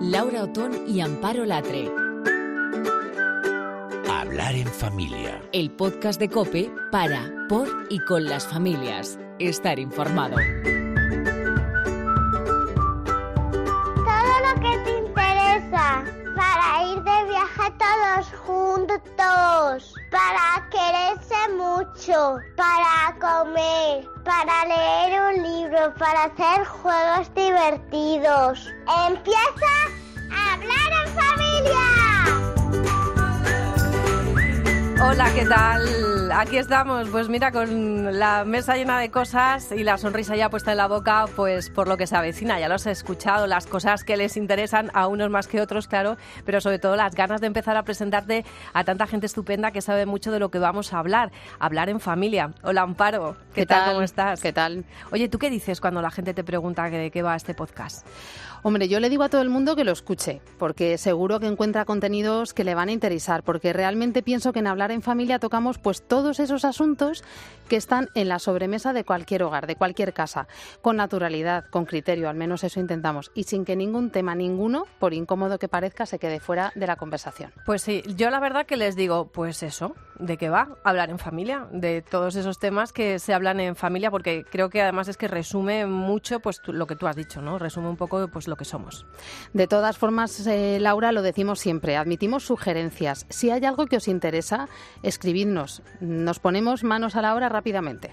Laura Otón y Amparo Latre. Hablar en familia. El podcast de Cope para, por y con las familias. Estar informado. Todo lo que te interesa para ir de viaje todos juntos, para quererse mucho, para comer, para leer un libro, para hacer juegos divertidos. Empieza Hola, ¿qué tal? Aquí estamos, pues mira, con la mesa llena de cosas y la sonrisa ya puesta en la boca, pues por lo que se avecina. Ya los he escuchado, las cosas que les interesan a unos más que otros, claro, pero sobre todo las ganas de empezar a presentarte a tanta gente estupenda que sabe mucho de lo que vamos a hablar. Hablar en familia. Hola, Amparo. ¿Qué, tal? ¿Cómo estás? ¿Qué tal? Oye, ¿tú qué dices cuando la gente te pregunta de qué va este podcast? Hombre, yo le digo a todo el mundo que lo escuche, porque seguro que encuentra contenidos que le van a interesar, porque realmente pienso que en hablar en familia tocamos pues todos esos asuntos que están en la sobremesa de cualquier hogar, de cualquier casa, con naturalidad, con criterio, al menos eso intentamos, y sin que ningún tema ninguno, por incómodo que parezca, se quede fuera de la conversación. Pues sí, yo la verdad que les digo, pues eso, ¿de qué va? Hablar en familia, de todos esos temas que se hablan en familia, porque creo que además es que resume mucho pues lo que tú has dicho, ¿no? Resume un poco pues lo que somos. De todas formas, eh, Laura, lo decimos siempre, admitimos sugerencias. Si hay algo que os interesa, escribidnos. Nos ponemos manos a la obra rápidamente.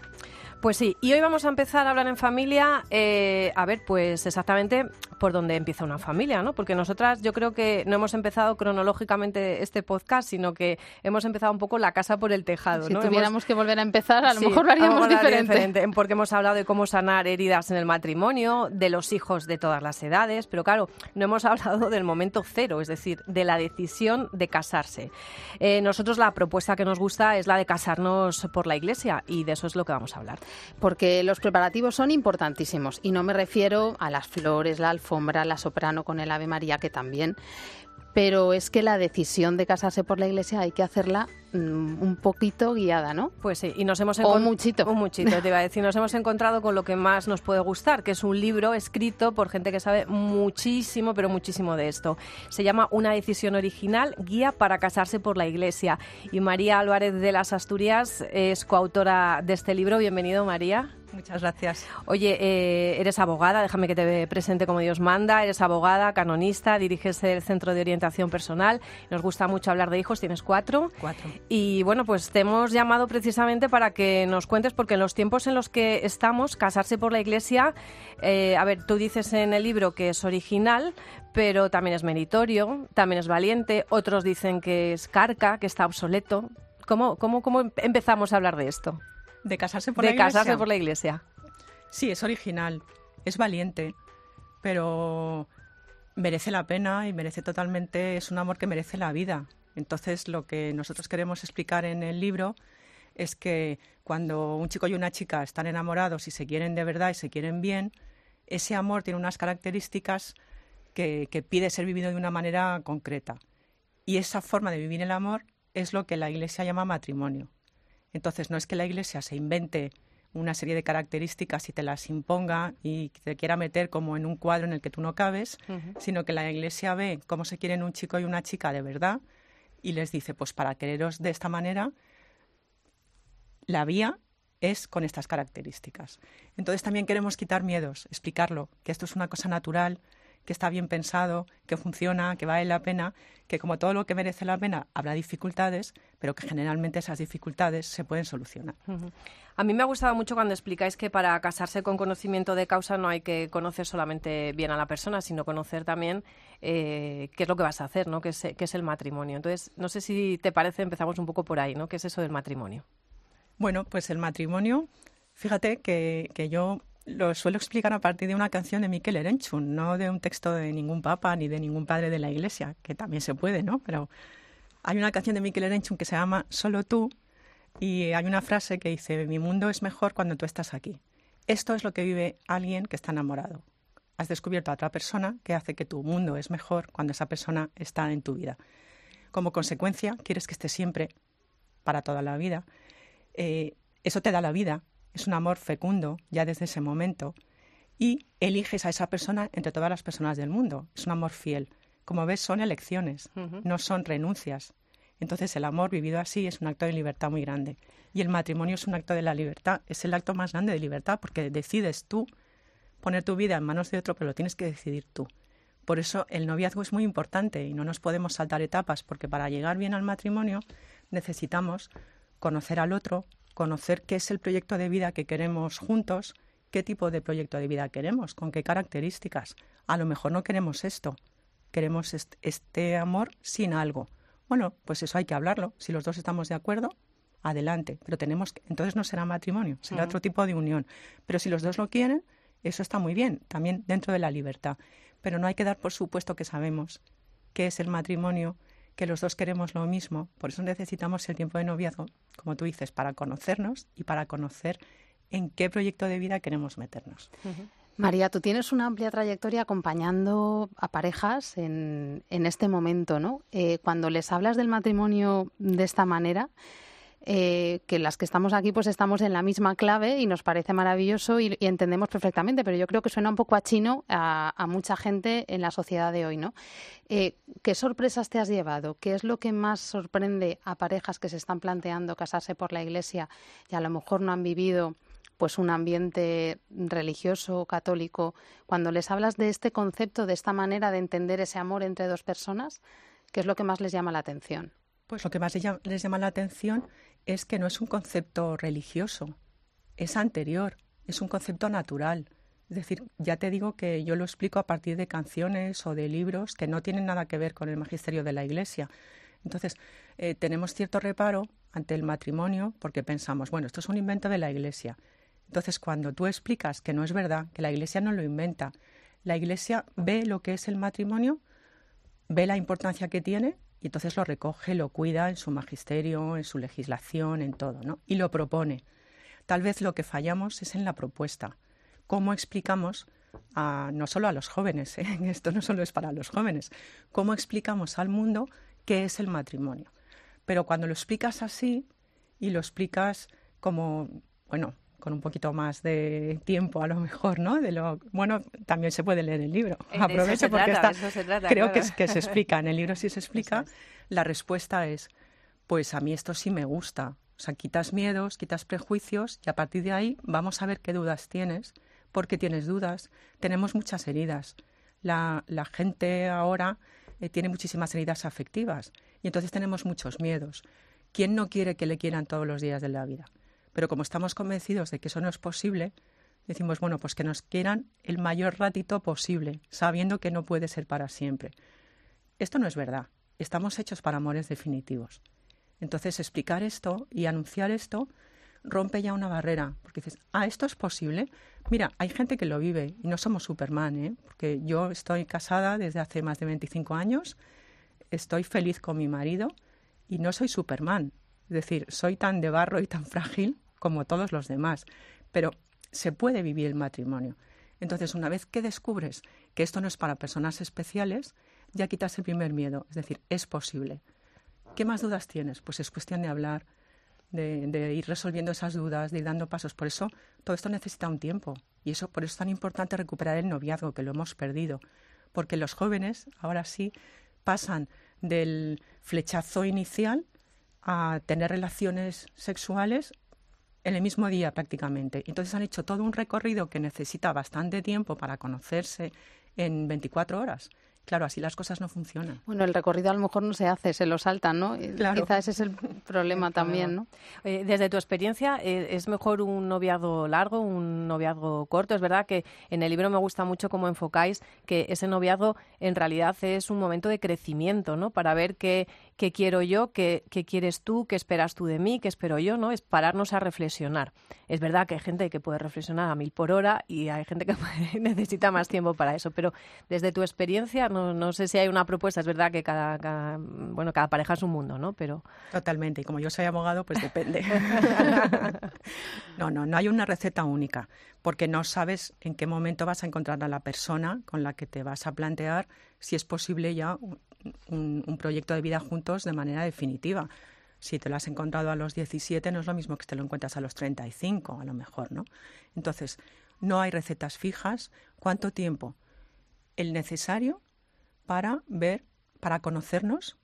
Pues sí, y hoy vamos a empezar a hablar en familia, eh, a ver, pues exactamente por dónde empieza una familia, ¿no? Porque nosotras yo creo que no hemos empezado cronológicamente este podcast, sino que hemos empezado un poco la casa por el tejado, Si ¿no? tuviéramos Hemos- que volver a empezar, a lo Sí, mejor lo haríamos haría diferente. Porque hemos hablado de cómo sanar heridas en el matrimonio, de los hijos de todas las edades, pero claro, no hemos hablado del momento cero, es decir, de la decisión de casarse. Eh, nosotros la propuesta que nos gusta es la de casarnos por la iglesia y de eso es lo que vamos a hablar. Porque los preparativos son importantísimos y no me refiero a las flores, la alfombra, la soprano con el Ave María, que también. Pero es que la decisión de casarse por la iglesia hay que hacerla mm, un poquito guiada, ¿no? Pues sí, y nos hemos O encon- muchito. Un muchito, te iba a decir. Nos hemos encontrado con lo que más nos puede gustar, que es un libro escrito por gente que sabe muchísimo, pero muchísimo de esto. Se llama Una decisión original, guía para casarse por la iglesia. Y María Álvarez de las Asturias es coautora de este libro. Bienvenido, María. Muchas gracias. Oye, eh, eres abogada, déjame que te presente como Dios manda. Eres abogada, canonista, diriges el Centro de Orientación Personal. Nos gusta mucho hablar de hijos, tienes cuatro. Cuatro. Y bueno, pues te hemos llamado precisamente para que nos cuentes, porque en los tiempos en los que estamos, casarse por la iglesia, eh, a ver, tú dices en el libro que es original, pero también es meritorio, también es valiente, otros dicen que es carca, que está obsoleto. ¿Cómo, cómo, cómo em- empezamos a hablar de esto? ¿De casarse por de la iglesia? casarse por la iglesia. Sí, es original, es valiente, pero merece la pena y merece totalmente, es un amor que merece la vida. Entonces, lo que nosotros queremos explicar en el libro es que cuando un chico y una chica están enamorados y se quieren de verdad y se quieren bien, ese amor tiene unas características que, que pide ser vivido de una manera concreta. Y esa forma de vivir el amor es lo que la Iglesia llama matrimonio. Entonces, no es que la Iglesia se invente una serie de características y te las imponga y te quiera meter como en un cuadro en el que tú no cabes, sino que la Iglesia ve cómo se quieren un chico y una chica de verdad y les dice, pues para quereros de esta manera, la vía es con estas características. Entonces también queremos quitar miedos, explicarlo, que esto es una cosa natural, que está bien pensado, que funciona, que vale la pena, que como todo lo que merece la pena habrá dificultades, pero que generalmente esas dificultades se pueden solucionar. A mí me ha gustado mucho cuando explicáis que para casarse con conocimiento de causa no hay que conocer solamente bien a la persona, sino conocer también eh, qué es lo que vas a hacer, ¿no? Que es, es el matrimonio. Entonces, no sé si te parece, empezamos un poco por ahí, ¿no? ¿Qué es eso del matrimonio? Bueno, pues el matrimonio, fíjate que, que yo lo suelo explicar a partir de una canción de Miquel Erenchun, no de un texto de ningún papa ni de ningún padre de la iglesia, que también se puede, ¿no? Pero hay una canción de Miquel Erenchun que se llama Solo tú y hay una frase que dice, mi mundo es mejor cuando tú estás aquí. Esto es lo que vive alguien que está enamorado. Has descubierto a otra persona que hace que tu mundo es mejor cuando esa persona está en tu vida. Como consecuencia, quieres que esté siempre para toda la vida. Eh, eso te da la vida, es un amor fecundo ya desde ese momento y eliges a esa persona entre todas las personas del mundo. Es un amor fiel. Como ves, son elecciones, no son renuncias. Entonces el amor vivido así es un acto de libertad muy grande. Y el matrimonio es un acto de la libertad, es el acto más grande de libertad porque decides tú poner tu vida en manos de otro, pero lo tienes que decidir tú. Por eso el noviazgo es muy importante y no nos podemos saltar etapas porque para llegar bien al matrimonio necesitamos conocer al otro, conocer qué es el proyecto de vida que queremos juntos, qué tipo de proyecto de vida queremos, con qué características. A lo mejor no queremos esto, queremos este amor sin algo. Bueno, pues eso hay que hablarlo. Si los dos estamos de acuerdo, adelante. Pero tenemos que, entonces no será matrimonio, será otro tipo de unión. Pero si los dos lo quieren, eso está muy bien, también dentro de la libertad. Pero no hay que dar por supuesto que sabemos qué es el matrimonio, que los dos queremos lo mismo. Por eso necesitamos el tiempo de noviazgo, como tú dices, para conocernos y para conocer en qué proyecto de vida queremos meternos. María, tú tienes una amplia trayectoria acompañando a parejas en, en este momento, ¿no? Eh, cuando les hablas del matrimonio de esta manera, eh, que las que estamos aquí pues estamos en la misma clave y nos parece maravilloso y, entendemos perfectamente, pero yo creo que suena un poco a chino a, mucha gente en la sociedad de hoy, ¿no? Eh, ¿Qué sorpresas te has llevado? ¿Qué es lo que más sorprende a parejas que se están planteando casarse por la iglesia y a lo mejor no han vivido pues un ambiente religioso católico, cuando les hablas de este concepto, de esta manera de entender ese amor entre dos personas, ¿qué es lo que más les llama la atención? Pues lo que más les llama la atención es que no es un concepto religioso, es anterior, es un concepto natural. Es decir, ya te digo que yo lo explico a partir de canciones o de libros que no tienen nada que ver con el magisterio de la Iglesia. Entonces, eh, tenemos cierto reparo ante el matrimonio porque pensamos, bueno, esto es un invento de la Iglesia. Entonces, cuando tú explicas que no es verdad, que la Iglesia no lo inventa, la Iglesia ve lo que es el matrimonio, ve la importancia que tiene y entonces lo recoge, lo cuida en su magisterio, en su legislación, en todo, ¿no? Y lo propone. Tal vez lo que fallamos es en la propuesta. ¿Cómo explicamos a, no solo a los jóvenes, ¿eh? esto no solo es para los jóvenes, cómo explicamos al mundo qué es el matrimonio? Pero cuando lo explicas así y lo explicas como, bueno, con un poquito más de tiempo a lo mejor, ¿no? De lo bueno, también se puede leer el libro. Aprovecho porque está, creo que, que, se explica en el libro sí se explica. La respuesta es, pues a mí esto sí me gusta. O sea, quitas miedos, quitas prejuicios y a partir de ahí vamos a ver qué dudas tienes, porque tienes dudas. Tenemos muchas heridas. La, la gente ahora eh, tiene muchísimas heridas afectivas y entonces tenemos muchos miedos. ¿Quién no quiere que le quieran todos los días de la vida? Pero como estamos convencidos de que eso no es posible, decimos, bueno, pues que nos quieran el mayor ratito posible, sabiendo que no puede ser para siempre. Esto no es verdad. Estamos hechos para amores definitivos. Entonces, explicar esto y anunciar esto rompe ya una barrera, porque dices, ah, esto es posible. Mira, hay gente que lo vive y no somos Superman, ¿eh? porque yo estoy casada desde hace más de 25 años, estoy feliz con mi marido y no soy Superman. Es decir, soy tan de barro y tan frágil como todos los demás, pero se puede vivir el matrimonio. Entonces, una vez que descubres que esto no es para personas especiales, ya quitas el primer miedo, es decir, es posible. ¿Qué más dudas tienes? Pues es cuestión de hablar, de, ir resolviendo esas dudas, de ir dando pasos. Por eso todo esto necesita un tiempo y eso por eso es tan importante recuperar el noviazgo que lo hemos perdido, porque los jóvenes ahora sí pasan del flechazo inicial a tener relaciones sexuales en el mismo día prácticamente. Entonces han hecho todo un recorrido que necesita bastante tiempo para conocerse en 24 horas. Claro, así las cosas no funcionan. Bueno, el recorrido a lo mejor no se hace, se lo saltan, ¿no? Claro. Quizá ese es el problema también, ¿no? desde tu experiencia, eh, ¿es mejor un noviazgo largo, un noviazgo corto? Es verdad que en el libro me gusta mucho cómo enfocáis que ese noviazgo en realidad es un momento de crecimiento, ¿no? Para ver qué, qué quiero yo, qué, qué quieres tú, qué esperas tú de mí, qué espero yo, ¿no? Es pararnos a reflexionar. Es verdad que hay gente que puede reflexionar a mil por hora y hay gente que necesita más tiempo para eso, pero desde tu experiencia no, sé si hay una propuesta, es verdad que cada, bueno, cada pareja es un mundo, ¿no? Pero... Totalmente, y como yo soy abogado, pues depende. no, no, no hay una receta única, porque no sabes en qué momento vas a encontrar a la persona con la que te vas a plantear si es posible ya un, proyecto de vida juntos de manera definitiva si te lo has encontrado a los 17 no es lo mismo que te lo encuentras a los 35, a lo mejor, ¿no? Entonces, No hay recetas fijas. ¿Cuánto tiempo? El necesario para ver, para conocernos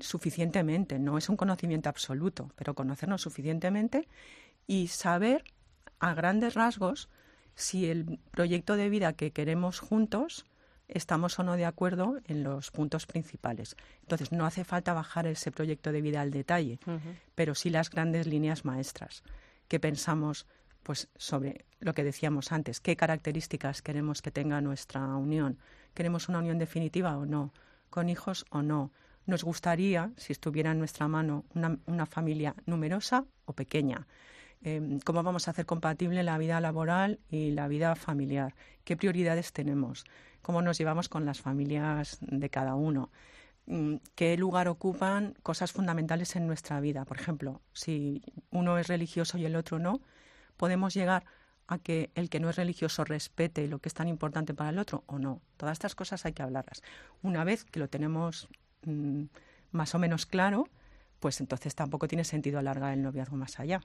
suficientemente. No es un conocimiento absoluto, pero conocernos suficientemente y saber a grandes rasgos si el proyecto de vida que queremos juntos estamos o no de acuerdo en los puntos principales. Entonces, no hace falta bajar ese proyecto de vida al detalle, pero sí las grandes líneas maestras que pensamos pues sobre lo que decíamos antes, qué características queremos que tenga nuestra unión. ¿Queremos una unión definitiva o no? ¿Con hijos o no? Nos gustaría, si estuviera en nuestra mano, una, una familia numerosa o pequeña. Em, cómo vamos a hacer compatible la vida laboral y la vida familiar, qué prioridades tenemos, cómo nos llevamos con las familias de cada uno, mm, qué lugar ocupan cosas fundamentales en nuestra vida. Por ejemplo, si uno es religioso y el otro no, podemos llegar a que el que no es religioso respete lo que es tan importante para el otro o no. Todas estas cosas hay que hablarlas. Una vez que lo tenemos mm, más o menos claro, pues entonces tampoco tiene sentido alargar el noviazgo más allá.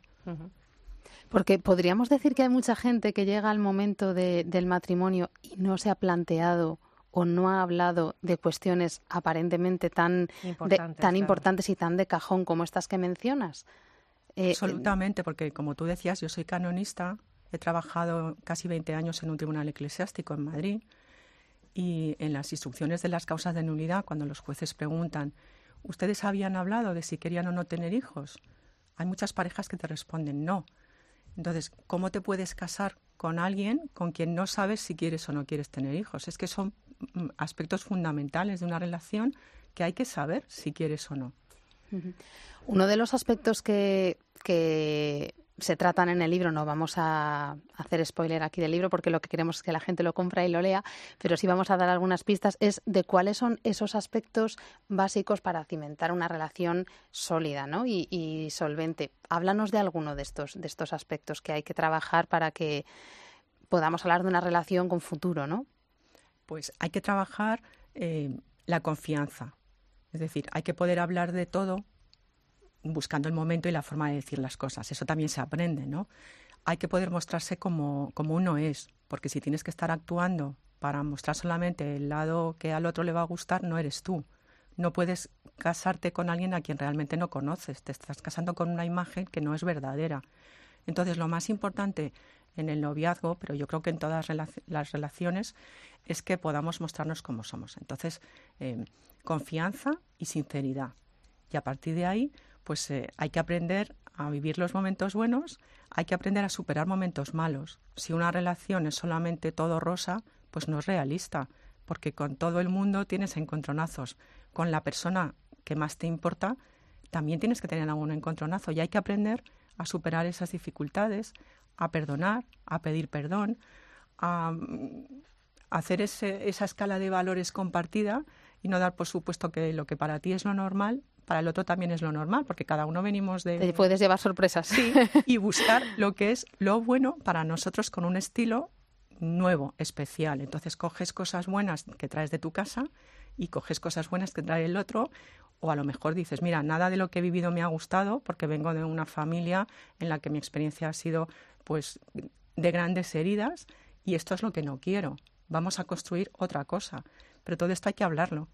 Porque podríamos decir que hay mucha gente que llega al momento del matrimonio y no se ha planteado o no ha hablado de cuestiones aparentemente tan importantes, tan importantes y tan de cajón como estas que mencionas. Eh, Absolutamente, porque como tú decías, yo soy canonista, he trabajado casi 20 años en un tribunal eclesiástico en Madrid y en las instrucciones de las causas de nulidad, cuando los jueces preguntan, ¿ustedes habían hablado de si querían o no tener hijos? Hay muchas parejas que te responden no. Entonces, ¿cómo te puedes casar con alguien con quien no sabes si quieres o no quieres tener hijos? Es que son mm, aspectos fundamentales de una relación que hay que saber si quieres o no. Uno de los aspectos que, que se tratan en el libro, no vamos a hacer spoiler aquí del libro porque lo que queremos es que la gente lo compre y lo lea, pero sí vamos a dar algunas pistas, es de cuáles son esos aspectos básicos para cimentar una relación sólida ¿no? y, solvente. Háblanos de alguno de estos, de estos aspectos que hay que trabajar para que podamos hablar de una relación con futuro, ¿no? Pues hay que trabajar eh, la confianza. Es decir, hay que poder hablar de todo buscando el momento y la forma de decir las cosas. Eso también se aprende, ¿no? Hay que poder mostrarse como, como uno es, porque si tienes que estar actuando para mostrar solamente el lado que al otro le va a gustar, no eres tú. No puedes casarte con alguien a quien realmente no conoces. Te estás casando con una imagen que no es verdadera. Entonces, lo más importante en el noviazgo, pero yo creo que en todas las relaciones, es que podamos mostrarnos como somos. Entonces, eh, confianza y sinceridad. Y a partir de ahí, pues eh, hay que aprender a vivir los momentos buenos, hay que aprender a superar momentos malos. Si una relación es solamente todo rosa, pues no es realista, porque con todo el mundo tienes encontronazos. Con la persona que más te importa, también tienes que tener algún encontronazo y hay que aprender a superar esas dificultades, a perdonar, a pedir perdón, a, mm, hacer esa escala de valores compartida y no dar por supuesto que lo que para ti es lo normal para el otro también es lo normal, porque cada uno venimos de... Te puedes llevar sorpresas. Sí, y buscar lo que es lo bueno para nosotros con un estilo nuevo, especial. Entonces coges cosas buenas que traes de tu casa y coges cosas buenas que trae el otro, o a lo mejor dices, mira, nada de lo que he vivido me ha gustado, porque vengo de una familia en la que mi experiencia ha sido pues de grandes heridas y esto es lo que no quiero. Vamos a construir otra cosa. Pero todo esto hay que hablarlo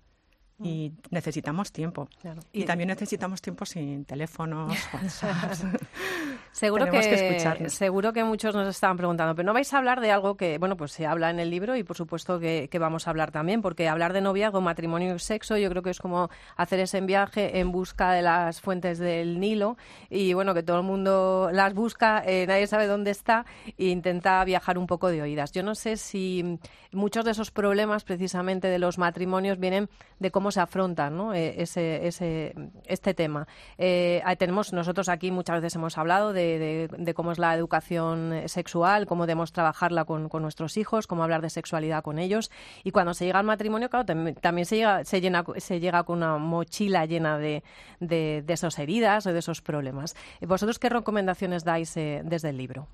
y necesitamos tiempo. Y, también necesitamos tiempo sin teléfonos, seguro que, seguro que muchos nos estaban preguntando, pero no vais a hablar de algo que, bueno, pues se habla en el libro y por supuesto que, vamos a hablar también, porque hablar de noviazgo, matrimonio y sexo, yo creo que es como hacer ese viaje en busca de las fuentes del Nilo y bueno, que todo el mundo las busca, eh, nadie sabe dónde está e intenta viajar un poco de oídas. Yo no sé si muchos de esos problemas precisamente de los matrimonios vienen de cómo se afronta ¿no? Eh, ese, ese, este tema. Eh, tenemos nosotros aquí muchas veces hemos hablado de, de, cómo es la educación sexual, cómo debemos trabajarla con, con, nuestros hijos, cómo hablar de sexualidad con ellos. Y cuando se llega al matrimonio, claro, también, se, llega, se, llena, se llega con una mochila llena de, de, de esas heridas o de esos problemas. ¿Vosotros qué recomendaciones dais eh, desde el libro?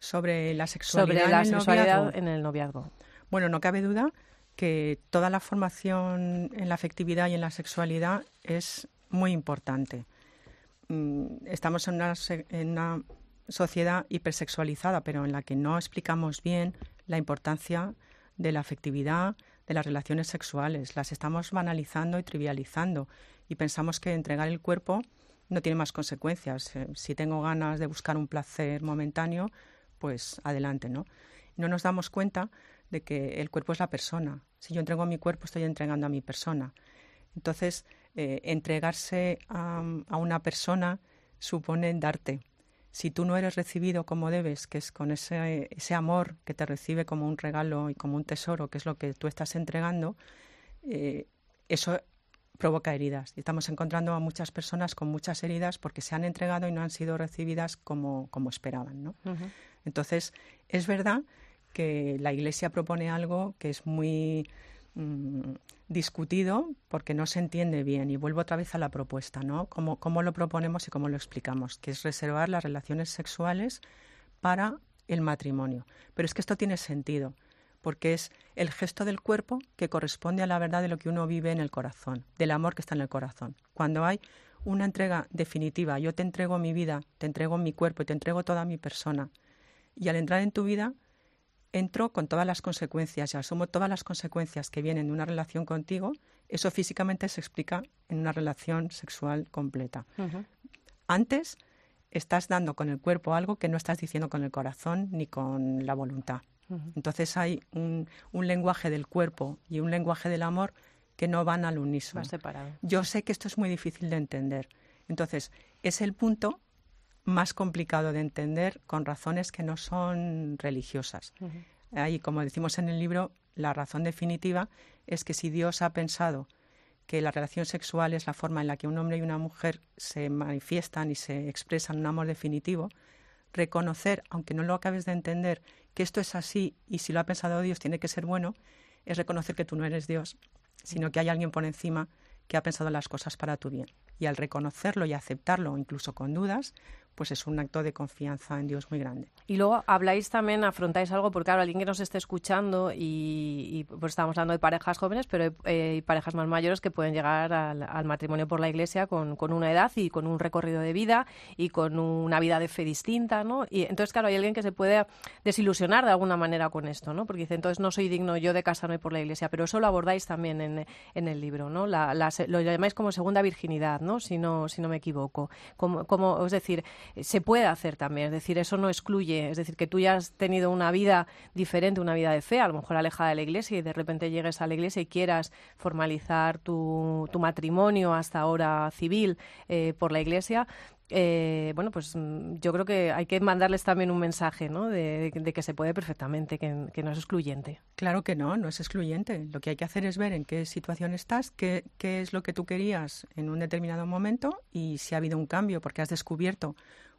Sobre la sexualidad, Sobre la sexualidad en el noviazgo. Bueno, no cabe duda que toda la formación en la afectividad y en la sexualidad es muy importante. Mm, estamos en una, sociedad hipersexualizada, pero en la que no explicamos bien la importancia de la afectividad, de las relaciones sexuales. Las estamos banalizando y trivializando y pensamos que entregar el cuerpo no tiene más consecuencias. Eh, si tengo ganas de buscar un placer momentáneo, pues adelante, ¿no? No nos damos cuenta de que el cuerpo es la persona. Si yo entrego mi cuerpo, estoy entregando a mi persona. Entonces, eh, entregarse a, una persona supone darte. Si tú no eres recibido como debes, que es con ese, ese amor que te recibe como un regalo y como un tesoro, que es lo que tú estás entregando, eh, eso provoca heridas. Y estamos encontrando a muchas personas con muchas heridas porque se han entregado y no han sido recibidas como, como esperaban. ¿no? Entonces, es verdad que la Iglesia propone algo que es muy mm, discutido porque no se entiende bien. Y vuelvo otra vez a la propuesta, ¿no? Cómo, cómo lo proponemos y cómo lo explicamos, que es reservar las relaciones sexuales para el matrimonio. Pero es que esto tiene sentido porque es el gesto del cuerpo que corresponde a la verdad de lo que uno vive en el corazón, del amor que está en el corazón. Cuando hay una entrega definitiva, yo te entrego mi vida, te entrego mi cuerpo y te entrego toda mi persona, y al entrar en tu vida, entro con todas las consecuencias y asumo todas las consecuencias que vienen de una relación contigo, eso físicamente se explica en una relación sexual completa. Antes estás dando con el cuerpo algo que no estás diciendo con el corazón ni con la voluntad. Entonces hay un, lenguaje del cuerpo y un lenguaje del amor que no van al unísono. Yo sé que esto es muy difícil de entender. Entonces, es el punto más complicado de entender con razones que no son religiosas. Ahí, como decimos en el libro, la razón definitiva es que si Dios ha pensado que la relación sexual es la forma en la que un hombre y una mujer se manifiestan y se expresan un amor definitivo, reconocer, aunque no lo acabes de entender, que esto es así y si lo ha pensado Dios tiene que ser bueno, es reconocer que tú no eres Dios, sino que hay alguien por encima que ha pensado las cosas para tu bien. Y al reconocerlo y aceptarlo, incluso con dudas, pues es un acto de confianza en Dios muy grande. Y luego habláis también, afrontáis algo, porque claro, alguien que nos esté escuchando y, pues estamos hablando de parejas jóvenes, pero hay, parejas más mayores que pueden llegar al, matrimonio por la iglesia con, una edad y con un recorrido de vida y con una vida de fe distinta, ¿no? Y entonces, claro, hay alguien que se puede desilusionar de alguna manera con esto, ¿no? Porque dice, entonces no soy digno yo de casarme por la iglesia, pero eso lo abordáis también en, el libro, ¿no? lo llamáis como segunda virginidad, ¿no? Si no, si no me equivoco. Como, como, es decir, se puede hacer también. Es decir, eso no excluye. Es decir, que tú ya has tenido una vida diferente, una vida de fe, a lo mejor alejada de la iglesia y de repente llegues a la iglesia y quieras formalizar tu, tu matrimonio hasta ahora civil eh, por la iglesia, eh, bueno, pues mm, yo creo que hay que mandarles también un mensaje, ¿no? De, que se puede perfectamente, que, no es excluyente. Claro que no, no es excluyente. Lo que hay que hacer es ver en qué situación estás, qué, qué es lo que tú querías en un determinado momento y si ha habido un cambio porque has descubierto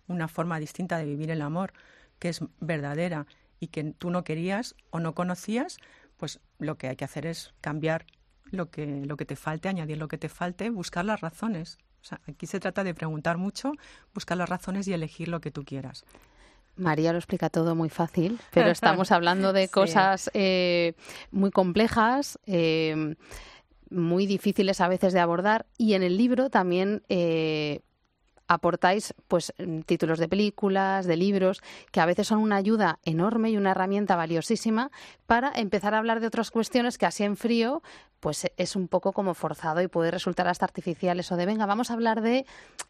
una forma distinta de vivir el amor que es verdadera y que tú no querías o no conocías, pues lo que hay que hacer es cambiar lo que, lo que te falte, añadir lo que te falte, buscar las razones. O sea, aquí se trata de preguntar mucho, buscar las razones y elegir lo que tú quieras. María lo explica todo muy fácil, pero estamos hablando de cosas eh, muy complejas, eh, muy difíciles a veces de abordar y en el libro también eh, aportáis pues mm, títulos de películas, de libros, que a veces son una ayuda enorme y una herramienta valiosísima para empezar a hablar de otras cuestiones que así en frío pues es un poco como forzado y puede resultar hasta artificial eso de venga, vamos a hablar de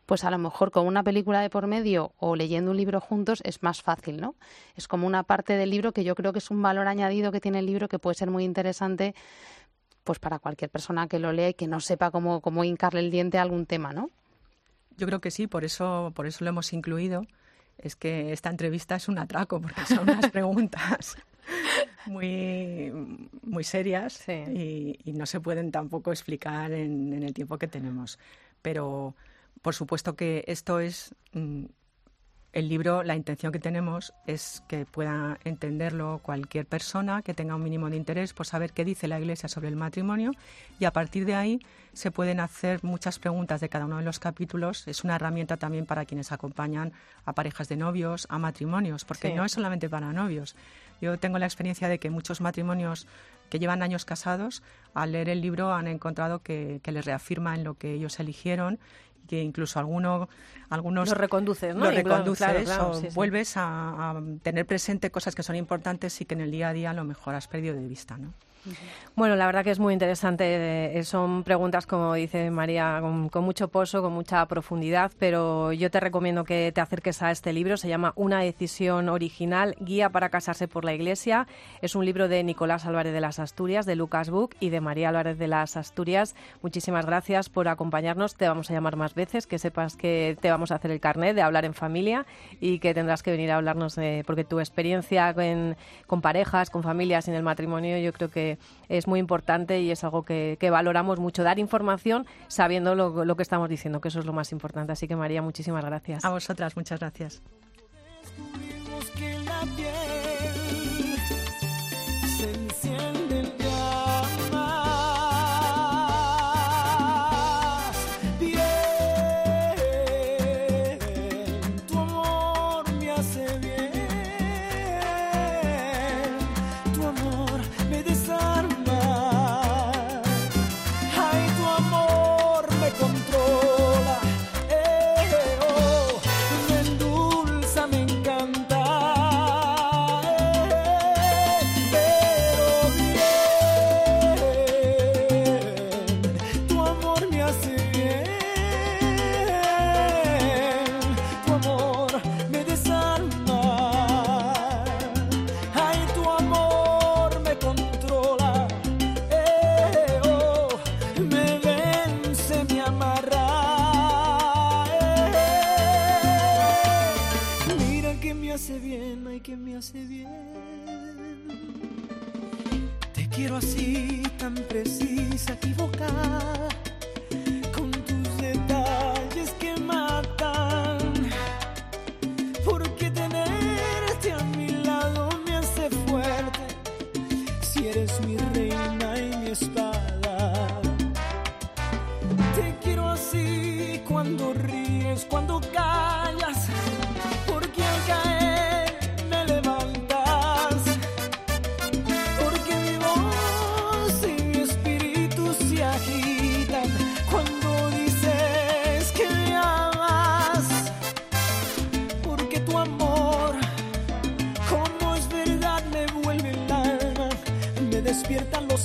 pues a lo mejor con una película de por medio o leyendo un libro juntos es más fácil, ¿no? Es como una parte del libro que yo creo que es un valor añadido que tiene el libro que puede ser muy interesante pues para cualquier persona que lo lea y que no sepa cómo, cómo hincarle el diente a algún tema, ¿no? Yo creo que sí, por eso, por eso lo hemos incluido. Es que esta entrevista es un atraco, porque son unas preguntas muy, muy serias y, no se pueden tampoco explicar en, en, el tiempo que tenemos. Pero por supuesto que esto es mm, el libro, la intención que tenemos es que pueda entenderlo cualquier persona que tenga un mínimo de interés por saber qué dice la Iglesia sobre el matrimonio y a partir de ahí se pueden hacer muchas preguntas de cada uno de los capítulos. Es una herramienta también para quienes acompañan a parejas de novios, a matrimonios, porque no es solamente para novios. Yo tengo la experiencia de que muchos matrimonios que llevan años casados, al leer el libro han encontrado que, que les reafirma en lo que ellos eligieron que incluso alguno, algunos Lo reconduces, ¿no? lo reconduces claro, claro, o sí, sí. vuelves a, a tener presente cosas que son importantes y que en el día a día a lo mejor has perdido de vista, ¿no? Bueno, la verdad que es muy interesante. eh, Son preguntas, como dice María, con, con mucho pozo, con mucha profundidad, pero yo te recomiendo que te acerques a este libro. Se llama Una decisión original, Guía para casarse por la Iglesia. Es un libro de Nicolás Álvarez de las Asturias, de Lucas Book y de María Álvarez de las Asturias. Muchísimas gracias por acompañarnos. Te vamos a llamar más veces, que sepas que te vamos a hacer el carnet de hablar en familia y que tendrás que venir a hablarnos de, porque tu experiencia con, con parejas, con familias en el matrimonio, yo creo que es muy importante y es algo que, valoramos mucho, dar información sabiendo lo que estamos diciendo, que eso es lo más importante. Así que María, muchísimas gracias. A vosotras, muchas gracias.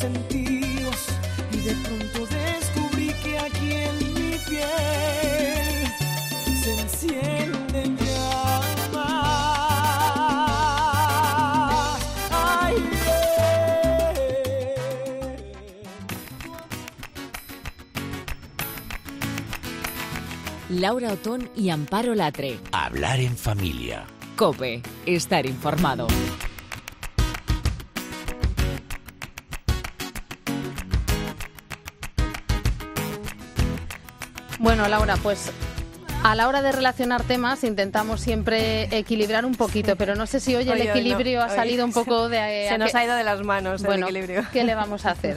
Sentidos y de pronto descubrí que aquí en mi piel se encienden llamas. Ay, eh. Laura Otón y Amparo Latre. Hablar en familia. Cope, estar informado. Bueno, Laura, pues a la hora de relacionar temas intentamos siempre equilibrar un poquito, pero no sé si hoy el Oye, hoy no, equilibrio ha hoy salido un poco de... Se a nos ha ido de las manos Bueno, el equilibrio. ¿qué le vamos a hacer?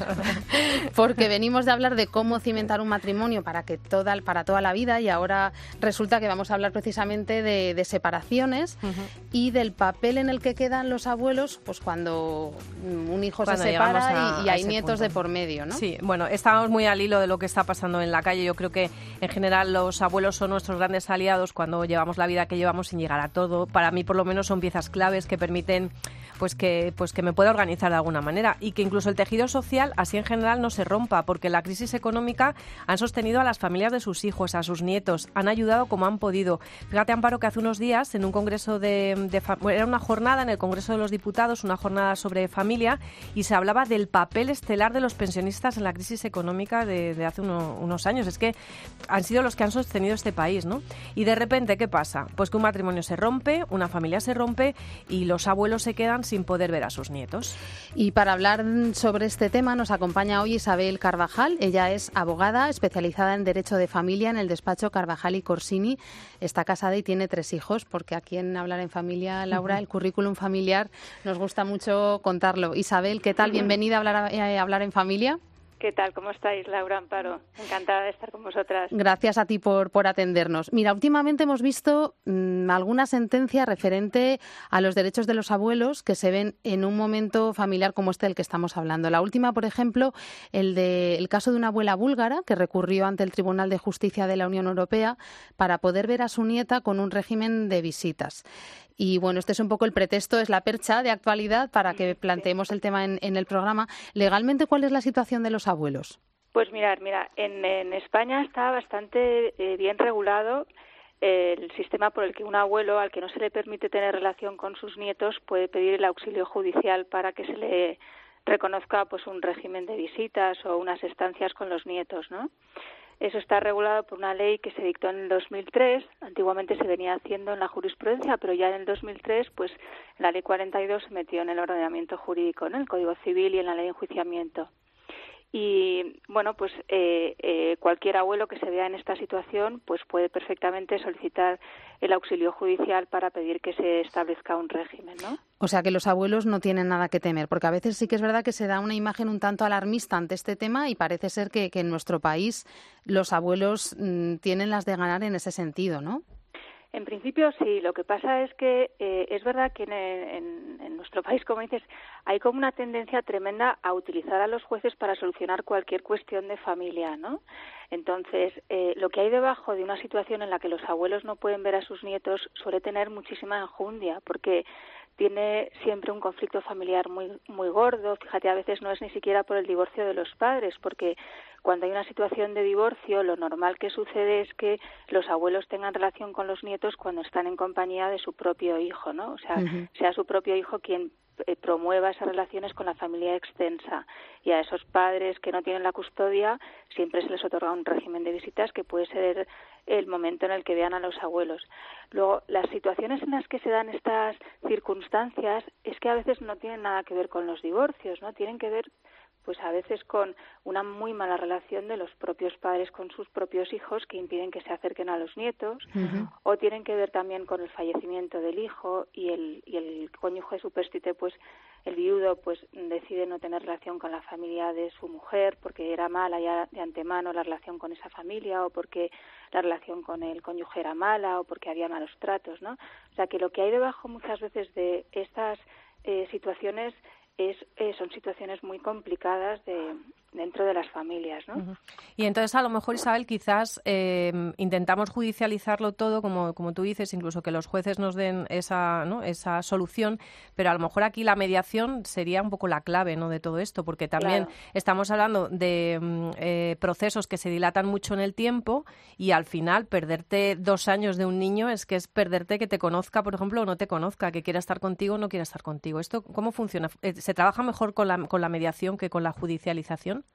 Porque venimos de hablar de cómo cimentar un matrimonio para que toda, para toda la vida y ahora resulta que vamos a hablar precisamente de, de separaciones y del papel en el que quedan los abuelos pues cuando un hijo Cuando se separa a- y, y a hay nietos punto. de por medio, ¿no? Sí, bueno, estamos muy al hilo de lo que está pasando en la calle. Yo creo que en general los abuelos son nuestros grandes aliados cuando llevamos la vida que llevamos sin llegar a todo. Para mí, por lo menos, son piezas claves que permiten pues que, pues que me pueda organizar de alguna manera y que incluso el tejido social así en general no se rompa porque la crisis económica han sostenido a las familias de sus hijos, a sus nietos, han ayudado como han podido. Fíjate, Amparo, que hace unos días en un congreso de, de era una jornada en el Congreso de los Diputados, una jornada sobre familia y se hablaba del papel estelar de los pensionistas en la crisis económica de, de hace uno- unos años. Es que han sido los que han sostenido este país, ¿no? Y de repente, ¿qué pasa? Pues que un matrimonio se rompe, una familia se rompe y los abuelos se quedan sin poder ver a sus nietos. Y para hablar sobre este tema nos acompaña hoy Isabel Carvajal. Ella es abogada especializada en Derecho de Familia en el despacho Carvajal y Corsini. Está casada y tiene tres hijos, porque aquí en Hablar en Familia, Laura, el currículum familiar nos gusta mucho contarlo. Isabel, ¿qué tal? Bienvenida a Hablar, a- a hablar en Familia. ¿Qué tal? ¿Cómo estáis, Laura Amparo? Encantada de estar con vosotras. Gracias a ti por, por atendernos. Mira, últimamente hemos visto mm, alguna sentencia referente a los derechos de los abuelos que se ven en un momento familiar como este del que estamos hablando. La última, por ejemplo, el, de, el caso de una abuela búlgara que recurrió ante el Tribunal de Justicia de la Unión Europea para poder ver a su nieta con un régimen de visitas. Y bueno, este es un poco el pretexto, es la percha de actualidad para que planteemos el tema en, el programa. Legalmente, ¿cuál es la situación de los abuelos? Pues mirar, mira, en, España está bastante eh, bien regulado el sistema por el que un abuelo al que no se le permite tener relación con sus nietos puede pedir el auxilio judicial para que se le reconozca pues un régimen de visitas o unas estancias con los nietos, ¿no? Eso está regulado por una ley que se dictó en el 2003. Antiguamente se venía haciendo en la jurisprudencia, pero ya en el 2003, pues la ley 42 se metió en el ordenamiento jurídico, en el Código Civil y en la ley de enjuiciamiento. Y bueno, pues eh, eh, cualquier abuelo que se vea en esta situación, pues puede perfectamente solicitar el auxilio judicial para pedir que se establezca un régimen, ¿no? O sea que los abuelos no tienen nada que temer, porque a veces sí que es verdad que se da una imagen un tanto alarmista ante este tema y parece ser que, en nuestro país los abuelos mm, tienen las de ganar en ese sentido, ¿no? En principio sí, lo que pasa es que eh, es verdad que en, nuestro país, como dices, hay como una tendencia tremenda a utilizar a los jueces para solucionar cualquier cuestión de familia, ¿no? Entonces, eh, lo que hay debajo de una situación en la que los abuelos no pueden ver a sus nietos suele tener muchísima enjundia, porque tiene siempre un conflicto familiar muy muy gordo. Fíjate, a veces no es ni siquiera por el divorcio de los padres, porque cuando hay una situación de divorcio, lo normal que sucede es que los abuelos tengan relación con los nietos cuando están en compañía de su propio hijo, ¿no? O sea, sea su propio hijo quien promueva esas relaciones con la familia extensa y a esos padres que no tienen la custodia siempre se les otorga un régimen de visitas que puede ser el momento en el que vean a los abuelos. Luego, las situaciones en las que se dan estas circunstancias es que a veces no tienen nada que ver con los divorcios, ¿no? Tienen que ver pues a veces con una muy mala relación de los propios padres con sus propios hijos que impiden que se acerquen a los nietos o tienen que ver también con el fallecimiento del hijo y el, y el cónyuge superstite pues el viudo pues decide no tener relación con la familia de su mujer porque era mala ya de antemano la relación con esa familia o porque la relación con el cónyuge era mala o porque había malos tratos, ¿no? O sea que lo que hay debajo muchas veces de estas eh, situaciones es, eh, son situaciones muy complicadas de, dentro de las familias. ¿no? Y entonces, a lo mejor, Isabel, quizás eh, intentamos judicializarlo todo, como, como tú dices, incluso que los jueces nos den esa, ¿no? esa solución, pero a lo mejor aquí la mediación sería un poco la clave ¿no? de todo esto, porque también estamos hablando de mm, eh, procesos que se dilatan mucho en el tiempo y al final perderte dos años de un niño es que es perderte que te conozca, por ejemplo, o no te conozca, que quiera estar contigo o no quiera estar contigo. ¿Esto cómo funciona? Eh, ¿Se trabaja mejor con la, con la mediación que con la judicialización?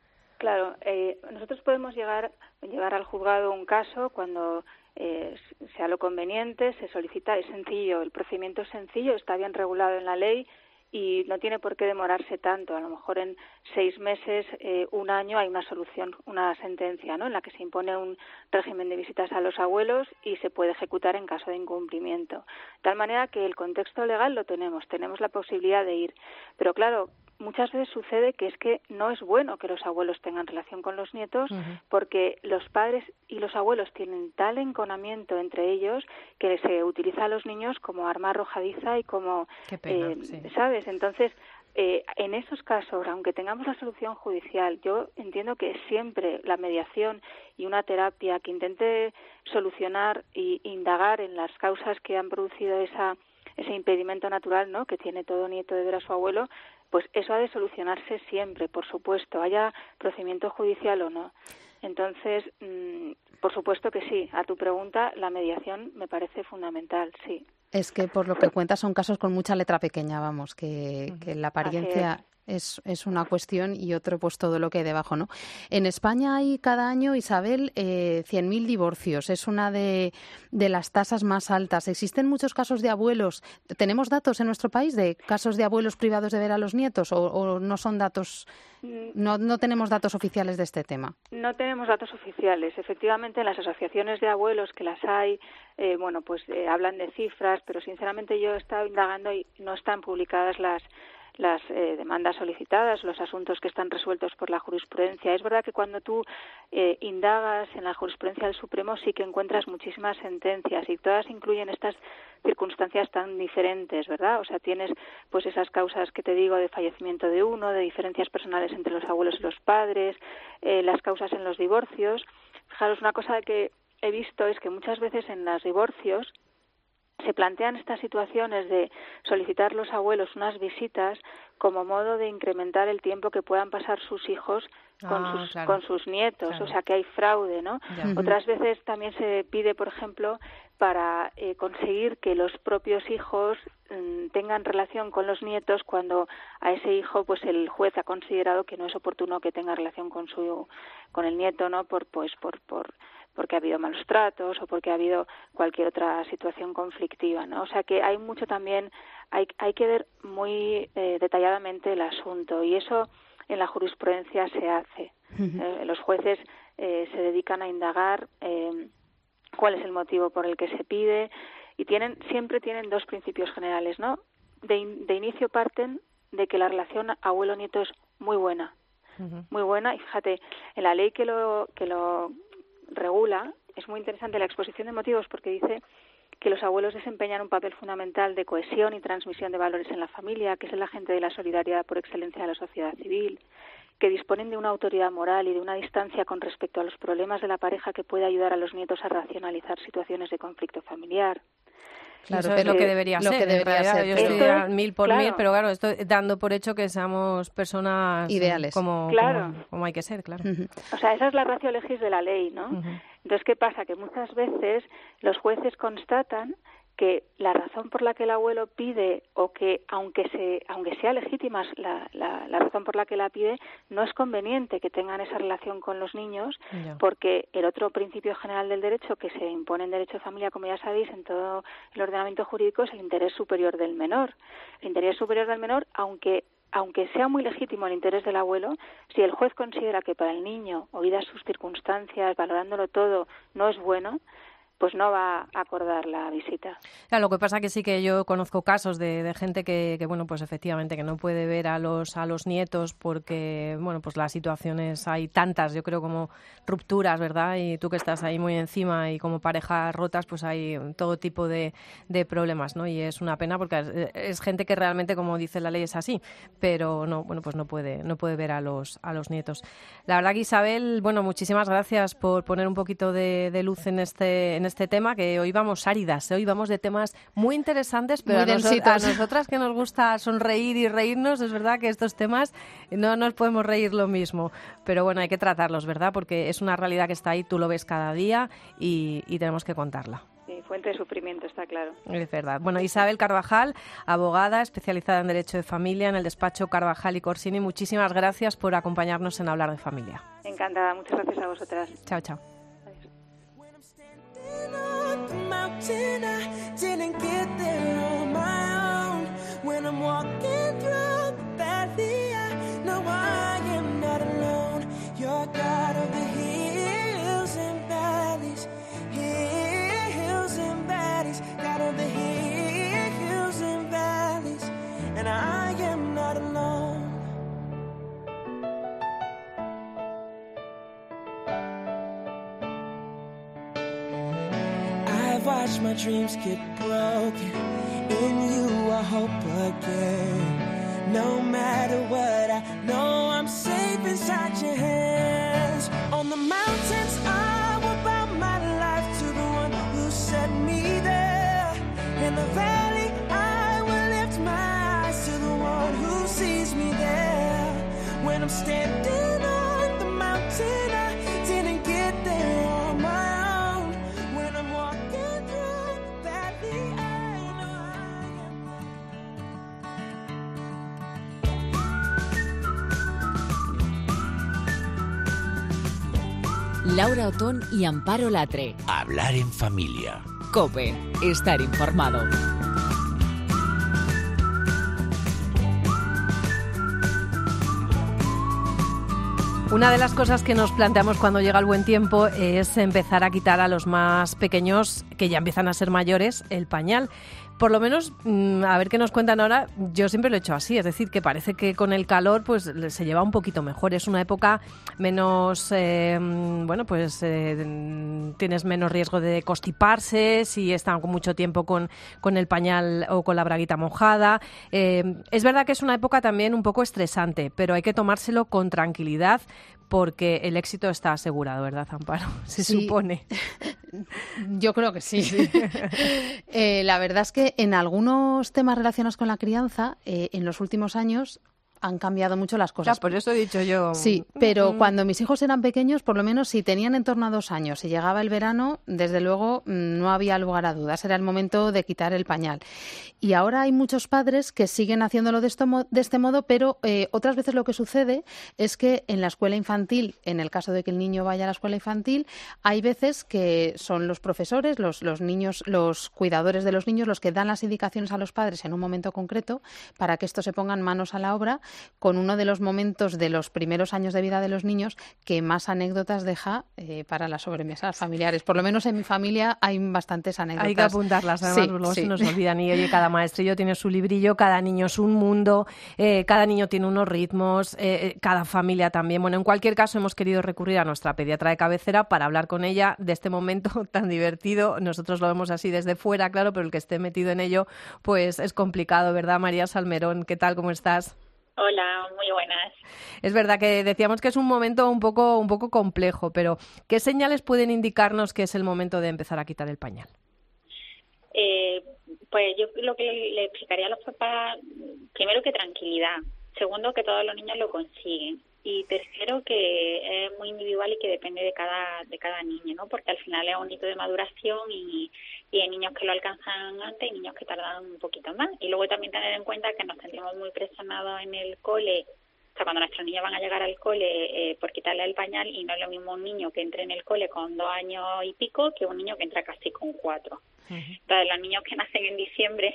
Claro, eh, nosotros podemos llegar llevar al juzgado un caso cuando eh, sea lo conveniente, se solicita, es sencillo, el procedimiento es sencillo, está bien regulado en la ley y no tiene por qué demorarse tanto. A lo mejor en seis meses, eh, un año, hay una solución, una sentencia, ¿no? En la que se impone un régimen de visitas a los abuelos y se puede ejecutar en caso de incumplimiento. De tal manera que el contexto legal lo tenemos, tenemos la posibilidad de ir. Pero claro, muchas veces sucede que es que no es bueno que los abuelos tengan relación con los nietos porque los padres y los abuelos tienen tal enconamiento entre ellos que se utiliza a los niños como arma arrojadiza y como, eh, ¿sabes? Entonces, eh, en esos casos, aunque tengamos la solución judicial, yo entiendo que siempre la mediación y una terapia que intente solucionar e indagar en las causas que han producido esa ese impedimento natural ¿no? que tiene todo nieto de ver a su abuelo, pues eso ha de solucionarse siempre, por supuesto, haya procedimiento judicial o no. Entonces, mm, por supuesto que sí. A tu pregunta, la mediación me parece fundamental, sí. Es que por lo que cuentas son casos con mucha letra pequeña, vamos, que, que la apariencia es, es, una cuestión y otro pues todo lo que hay debajo, ¿no? En España hay cada año, Isabel, eh, 100.000 divorcios. Es una de, de, las tasas más altas. Existen muchos casos de abuelos. ¿Tenemos datos en nuestro país de casos de abuelos privados de ver a los nietos o, no son datos, mm. no, no tenemos datos oficiales de este tema? No tenemos datos oficiales. Efectivamente, en las asociaciones de abuelos que las hay, eh, bueno, pues eh, hablan de cifras, pero sinceramente yo he estado indagando y no están publicadas las las eh, demandas solicitadas, los asuntos que están resueltos por la jurisprudencia. Es verdad que cuando tú eh, indagas en la jurisprudencia del Supremo sí que encuentras muchísimas sentencias y todas incluyen estas circunstancias tan diferentes, ¿verdad? O sea, tienes pues esas causas que te digo de fallecimiento de uno, de diferencias personales entre los abuelos y los padres, eh, las causas en los divorcios. Fijaros, una cosa que he visto es que muchas veces en los divorcios se plantean estas situaciones de solicitar los abuelos unas visitas como modo de incrementar el tiempo que puedan pasar sus hijos con, Ah, sus, claro. con sus nietos, Claro. o sea que hay fraude, ¿no? Ya. Otras veces también se pide, por ejemplo, para eh, conseguir que los propios hijos mm, tengan relación con los nietos cuando a ese hijo pues el juez ha considerado que no es oportuno que tenga relación con su con el nieto, ¿no? Por pues por por porque ha habido malos tratos o porque ha habido cualquier otra situación conflictiva, ¿no? O sea que hay mucho también, hay, hay que ver muy eh, detalladamente el asunto y eso en la jurisprudencia se hace. Eh, los jueces eh, se dedican a indagar eh, cuál es el motivo por el que se pide y tienen siempre tienen dos principios generales, ¿no? De, in- de inicio parten de que la relación abuelo-nieto es muy buena, muy buena y fíjate en la ley que lo que lo regula es muy interesante la exposición de motivos porque dice que los abuelos desempeñan un papel fundamental de cohesión y transmisión de valores en la familia, que es el agente de la solidaridad por excelencia de la sociedad civil, que disponen de una autoridad moral y de una distancia con respecto a los problemas de la pareja que puede ayudar a los nietos a racionalizar situaciones de conflicto familiar. Claro, Eso es lo que debería lo ser. que debería realidad. ser, Yo estoy mil por claro. mil, pero claro, estoy dando por hecho que seamos personas eh, Ideales. Como, Claro. como, como hay que ser, claro. O sea, esa es la ratio legis de la ley, ¿no? Entonces, ¿qué pasa? Que muchas veces los jueces constatan que la razón por la que el abuelo pide o que aunque se aunque sea legítima la, la, la razón por la que la pide no es conveniente que tengan esa relación con los niños porque el otro principio general del derecho que se impone en derecho de familia como ya sabéis en todo el ordenamiento jurídico es el interés superior del menor. El interés superior del menor aunque aunque sea muy legítimo el interés del abuelo, si el juez considera que para el niño, oídas sus circunstancias, valorándolo todo, no es bueno, pues no va a acordar la visita. Lo que pasa que sí que yo conozco casos de, gente que, bueno, pues efectivamente que no puede ver a los a los nietos porque, bueno, pues las situaciones hay tantas, yo creo como rupturas, ¿verdad? Y tú que estás ahí muy encima y como parejas rotas, pues hay todo tipo de, de problemas, ¿no? Y es una pena porque es, gente que realmente, como dice la ley, es así, pero no, bueno, pues no puede no puede ver a los a los nietos. La verdad que Isabel, bueno, muchísimas gracias por poner un poquito de, de luz en este tema, que hoy vamos áridas, ¿eh? hoy vamos de temas muy interesantes, pero Muy a, noso- densitos. a nosotras que nos gusta sonreír y reírnos, es verdad que estos temas no nos podemos reír lo mismo, pero bueno, hay que tratarlos, ¿verdad? Porque es una realidad que está ahí, tú lo ves cada día y, y tenemos que contarla. Sí, fuente de sufrimiento, está claro. Es verdad. Bueno, Isabel Carvajal, abogada especializada en Derecho de Familia en el despacho Carvajal y Corsini, muchísimas gracias por acompañarnos en Hablar de Familia. Encantada, muchas gracias a vosotras. Chao, chao. Mountain, I didn't get there on my own. When I'm walking through the valley, I know I am not alone. You're God of the hills and valleys, hills and valleys, God of the hills and valleys, and I I've my dreams get broken. In you, I hope again. No matter what, I know I'm safe inside your hands. On the mountains, I will bow my life to the one who set me there. In the valley, I will lift my eyes to the one who sees me there. When I'm standing Laura Otón y Amparo Latre. Hablar en familia. Cope, estar informado. Una de las cosas que nos planteamos cuando llega el buen tiempo es empezar a quitar a los más pequeños, que ya empiezan a ser mayores, el pañal. Por lo menos, mm, a ver qué nos cuentan ahora, yo siempre lo he hecho así, es decir, que parece que con el calor pues se lleva un poquito mejor. Es una época menos, eh, bueno, pues eh, tienes menos riesgo de constiparse si están mucho tiempo con, con el pañal o con la braguita mojada. Eh, es verdad que es una época también un poco estresante, pero hay que tomárselo con tranquilidad porque el éxito está asegurado, ¿verdad, Amparo? Se Sí. supone. Yo creo que sí. Eh, la verdad es que en algunos temas relacionados con la crianza, eh, en los últimos años han cambiado mucho las cosas. por eso he dicho yo. Sí, pero cuando mis hijos eran pequeños, por lo menos si tenían en torno a dos años y llegaba el verano, desde luego mm, no había lugar a dudas, era el momento de quitar el pañal. Y ahora hay muchos padres que siguen haciéndolo de, esto de este modo, pero eh, otras veces lo que sucede es que en la escuela infantil, en el caso de que el niño vaya a la escuela infantil, hay veces que son los profesores, los, los niños, los cuidadores de los niños, los que dan las indicaciones a los padres en un momento concreto para que estos se pongan manos a la obra con uno de los momentos de los primeros años de vida de los niños que más anécdotas deja eh, para las sobremesas familiares. Por lo menos en mi familia hay bastantes anécdotas. Hay que apuntarlas, además Sí, luego sí. se nos olvidan. Y oye, cada maestrillo tiene su librillo, cada niño es un mundo, eh, cada niño tiene unos ritmos, eh, eh, cada familia también. Bueno, en cualquier caso hemos querido recurrir a nuestra pediatra de cabecera para hablar con ella de este momento tan divertido. Nosotros lo vemos así desde fuera, claro, pero el que esté metido en ello, pues es complicado, ¿verdad, María Salmerón? ¿Qué tal? ¿Cómo estás? Hola, muy buenas. Es verdad que decíamos que es un momento un poco, un poco complejo, pero ¿qué señales pueden indicarnos que es el momento de empezar a quitar el pañal? Eh, pues yo lo que le, explicaría a los papás, primero que tranquilidad, segundo que todos los niños lo consiguen y tercero que es muy individual y que depende de cada de cada niño, ¿no? Porque al final es un hito de maduración y, y hay niños que lo alcanzan antes y niños que tardan un poquito más. Y luego también tener en cuenta que nos sentimos muy presionados en el cole o sea, cuando nuestros niños van a llegar al cole eh, por quitarle el pañal y no es lo mismo un niño que entre en el cole con dos años y pico que un niño que entra casi con cuatro. Entonces, los niños que nacen en diciembre,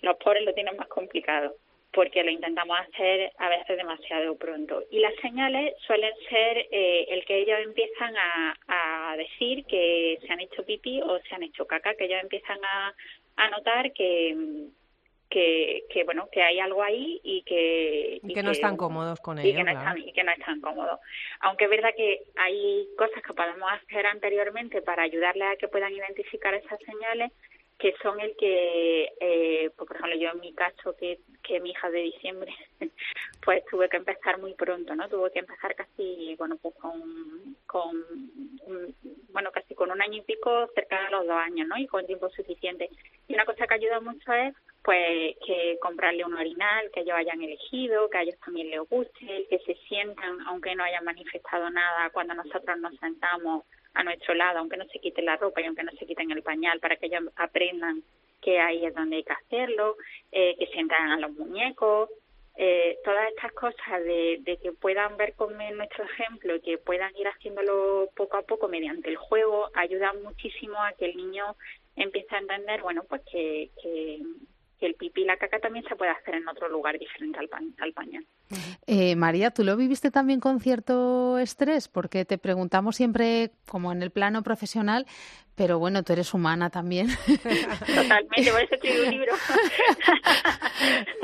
los pobres lo tienen más complicado porque lo intentamos hacer a veces demasiado pronto. Y las señales suelen ser eh, el que ellos empiezan a, a decir que se han hecho pipí o se han hecho caca, que ellos empiezan a, a notar que, que, que bueno que hay algo ahí y que Y que no están cómodos con y ello, que no claro. están y que no están cómodos aunque es verdad que hay cosas que podemos hacer anteriormente para ayudarles a que puedan identificar esas señales que son el que eh, pues, por ejemplo yo en mi caso que que mi hija de diciembre pues tuve que empezar muy pronto no tuve que empezar casi bueno pues con con un- bueno casi con un año y pico cerca de los dos años no y con tiempo suficiente. Y una cosa que ayuda mucho es pues que comprarle un orinal que ellos hayan elegido, que a ellos también les guste, que se sientan, aunque no hayan manifestado nada, cuando nosotros nos sentamos a nuestro lado, aunque no se quiten la ropa y aunque no se quiten el pañal, para que ellos aprendan que ahí es donde hay que hacerlo, eh, que sientan a los muñecos, eh, todas estas cosas de, de que puedan ver con nuestro ejemplo y que puedan ir haciéndolo poco a poco mediante el juego, ayudan muchísimo a que el niño empiece a entender, bueno, pues que, que, que el pipí y la caca también se puede hacer en otro lugar diferente al, pa- al pañal. Eh, María, ¿tú lo viviste también con cierto estrés? Porque te preguntamos siempre como en el plano profesional, pero bueno, tú eres humana también. Totalmente, por eso escribí un libro.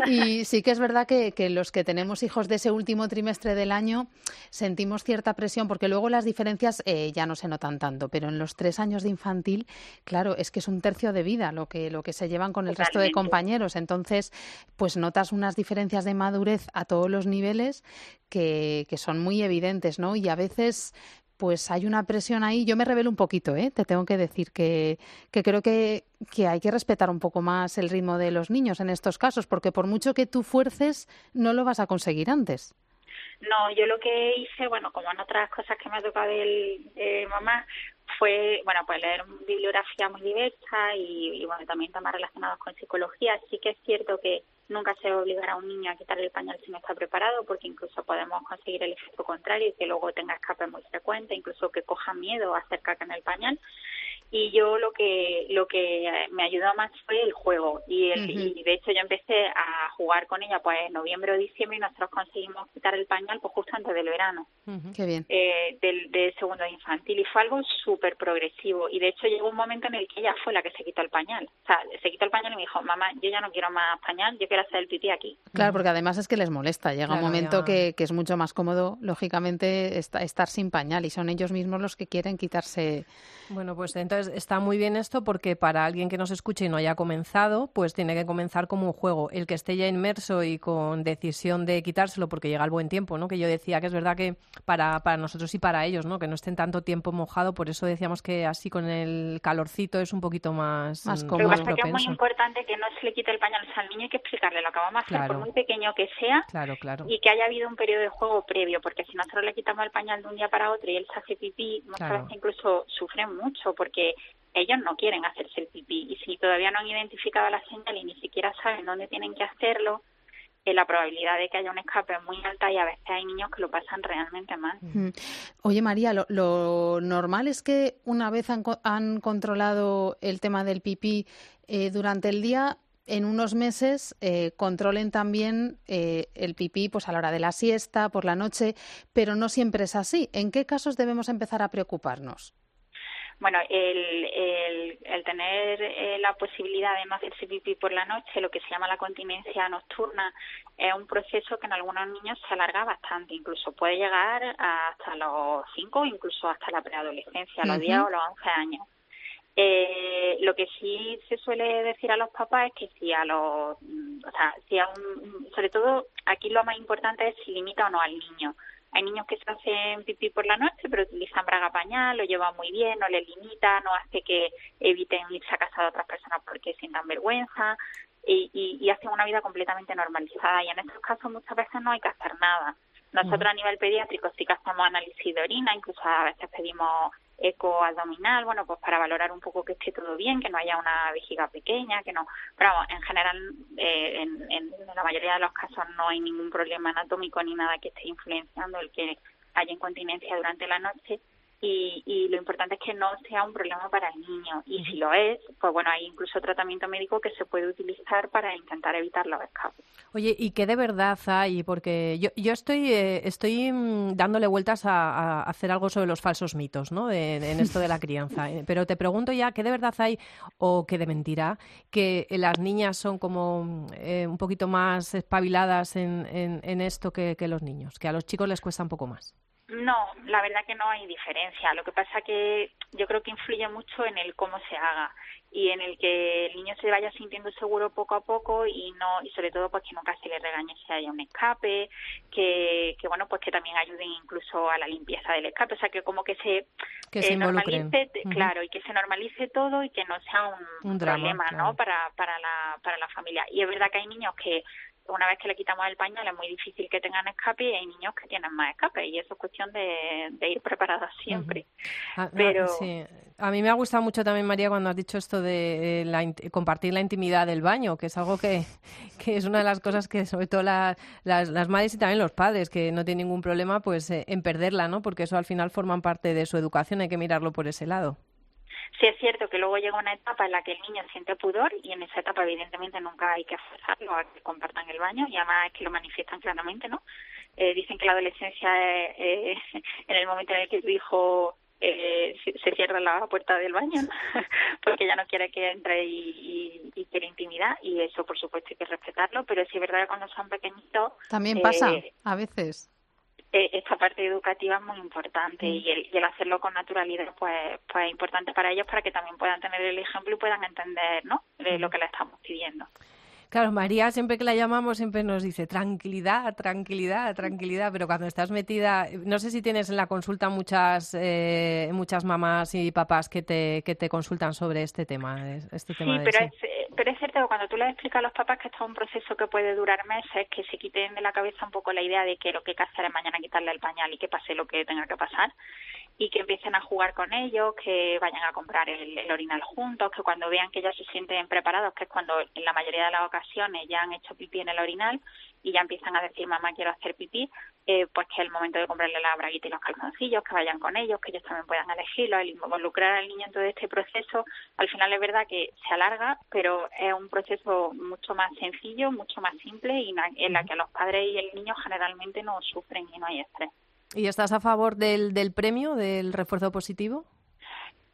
Y sí que es verdad que, que los que tenemos hijos de ese último trimestre del año sentimos cierta presión, porque luego las diferencias eh, ya no se notan tanto, pero en los tres años de infantil, claro, es que es un tercio de vida lo que, lo que se llevan con el resto de compañeros. Entonces, pues notas unas diferencias de madurez a todos los niveles que, que son muy evidentes, ¿no? Y a veces pues hay una presión ahí. Yo me revelo un poquito, ¿eh? Te tengo que decir que, que creo que, que hay que respetar un poco más el ritmo de los niños en estos casos, porque por mucho que tú fuerces, no lo vas a conseguir antes. No, yo lo que hice, bueno, como en otras cosas que me ha tocado de mamá, fue, bueno, pues leer bibliografía muy diversa y, y, bueno, también temas relacionados con psicología. Sí que es cierto que nunca se debe obligar a un niño a quitar el pañal si no está preparado, porque incluso podemos conseguir el efecto contrario y que luego tenga escape muy frecuente, incluso que coja miedo a hacer caca en el pañal. y yo lo que lo que me ayudó más fue el juego. Y, el, y de hecho yo empecé a jugar con ella pues en noviembre o diciembre y nosotros conseguimos quitar el pañal pues justo antes del verano. Qué bien. eh, del, del segundo de infantil y fue algo súper progresivo. Y de hecho llegó un momento en el que ella fue la que se quitó el pañal. O sea se quitó el pañal y me dijo mamá yo ya no quiero más pañal yo quiero hacer el pipí aquí Claro, porque además es que les molesta. Llega un momento que, que es mucho más cómodo, lógicamente, esta- estar sin pañal y son ellos mismos los que quieren quitarse. Bueno, pues entonces está muy bien esto porque para alguien que nos escuche y no haya comenzado, pues tiene que comenzar como un juego. El que esté ya inmerso y con decisión de quitárselo porque llega el buen tiempo, ¿no? Que yo decía que es verdad que para, para nosotros y para ellos, ¿no? Que no estén tanto tiempo mojado, por eso decíamos que así con el calorcito es un poquito más, Más mm, cómodo. Lo que más pasa es que es muy importante que no se le quite el pañal al niño hay que explicarle lo que vamos a hacer Claro. por muy pequeño que sea Claro, claro. y que haya habido un periodo de juego previo, porque si nosotros le quitamos el pañal de un día para otro y él se hace pipí, muchas Claro. veces incluso sufren mucho porque ellos no quieren hacerse el pipí y si todavía no han identificado la señal y ni siquiera saben dónde tienen que hacerlo, eh, la probabilidad de que haya un escape es muy alta y a veces hay niños que lo pasan realmente mal. Mm. Oye, María, lo, lo normal es que una vez han, han controlado el tema del pipí eh, durante el día, en unos meses eh, controlen también eh, el pipí pues a la hora de la siesta, por la noche, pero no siempre es así. ¿En qué casos debemos empezar a preocuparnos? Bueno, el, el, el tener eh, la posibilidad de no hacerse pipí por la noche, lo que se llama la continencia nocturna, es un proceso que en algunos niños se alarga bastante, incluso puede llegar hasta los 5, incluso hasta la preadolescencia, a los Ujú. 10 o los 11 años. Eh, lo que sí se suele decir a los papás es que si a los, mm, o sea, si a un, sobre todo aquí lo más importante es si limita o no al niño. Hay niños que se hacen pipí por la noche, pero utilizan braga pañal, lo llevan muy bien, no les limita, no hace que eviten irse a casa de otras personas porque sientan vergüenza y, y, y hacen una vida completamente normalizada. Y en estos casos muchas veces no hay que hacer nada. Nosotros a nivel pediátrico sí que hacemos análisis de orina, incluso a veces pedimos eco abdominal, bueno, pues para valorar un poco que esté todo bien, que no haya una vejiga pequeña, que no. Pero vamos, en general, eh, en, en la mayoría de los casos no hay ningún problema anatómico ni nada que esté influenciando el que haya incontinencia durante la noche. Y, y lo importante es que no sea un problema para el niño. Y si lo es, pues bueno, hay incluso tratamiento médico que se puede utilizar para intentar evitar los escapes. Oye, ¿y qué de verdad hay? Porque yo, yo estoy, eh, estoy mm, dándole vueltas a, a hacer algo sobre los falsos mitos, ¿no? En, en esto de la crianza. Eh, Pero te pregunto ya, ¿qué de verdad hay o qué de mentira? Que las niñas son como mm, eh, un poquito más espabiladas en, en, en esto que, que los niños, que a los chicos les cuesta un poco más. No, la verdad que no hay diferencia. Lo que pasa que yo creo que influye mucho en el cómo se haga y en el que el niño se vaya sintiendo seguro poco a poco y no y sobre todo pues que nunca se le regañe si haya un escape, que, que bueno pues que también ayuden incluso a la limpieza del escape, o sea que como que se, Que se involucren. normalice, claro, y que se normalice todo y que no sea un, Un drama, problema, claro. ¿no? Para para la para la familia. Y es verdad que hay niños que una vez que le quitamos el pañal es muy difícil que tengan escape y hay niños que tienen más escape y eso es cuestión de, de ir preparados siempre. Ah, no, Pero- sí. A mí me ha gustado mucho también, María, cuando has dicho esto de eh, la compartir la intimidad del baño, que es algo que, que es una de las cosas que sobre todo la- las, las madres y también los padres, que no tienen ningún problema pues eh, en perderla, ¿no? Porque eso al final forman parte de su educación, hay que mirarlo por ese lado. Sí es cierto que luego llega una etapa en la que el niño siente pudor y en esa etapa evidentemente nunca hay que forzarlo a que compartan el baño y además es que lo manifiestan claramente, ¿no? Eh, dicen que la adolescencia es eh, en el momento en el que tu hijo eh, se, se cierra la puerta del baño ¿no? porque ya no quiere que entre y, y, y quiere intimidad y eso por supuesto hay que respetarlo, pero sí es verdad que cuando son pequeñitos También eh, pasa, a veces. Eh, esta parte educativa es muy importante y, el, y el hacerlo con naturalidad pues pues es importante para ellos para que también puedan tener el ejemplo y puedan entender no de lo que le estamos pidiendo Claro, María siempre que la llamamos siempre nos dice tranquilidad, tranquilidad, tranquilidad, pero cuando estás metida, no sé si tienes en la consulta muchas eh, muchas mamás y papás que te que te consultan sobre este tema, es- este tema sí de pero sí. es eh, pero es cierto que cuando tú les explicas a los papás que esto es un proceso que puede durar meses que se quiten de la cabeza un poco la idea de que lo que hay que hacer es mañana quitarle el pañal y que pase lo que tenga que pasar y que empiecen a jugar con ellos, que vayan a comprar el, el orinal juntos, que cuando vean que ya se sienten preparados, que es cuando en la mayoría de las ocasiones ya han hecho pipí en el orinal y ya empiezan a decir mamá quiero hacer pipí, eh, pues que es el momento de comprarle la braguita y los calzoncillos, que vayan con ellos, que ellos también puedan elegirlo, el involucrar al niño en todo este proceso, al final es verdad que se alarga, pero es un proceso mucho más sencillo, mucho más simple y en la que los padres y el niño generalmente no sufren y no hay estrés. ¿Y estás a favor del, del premio, del refuerzo positivo?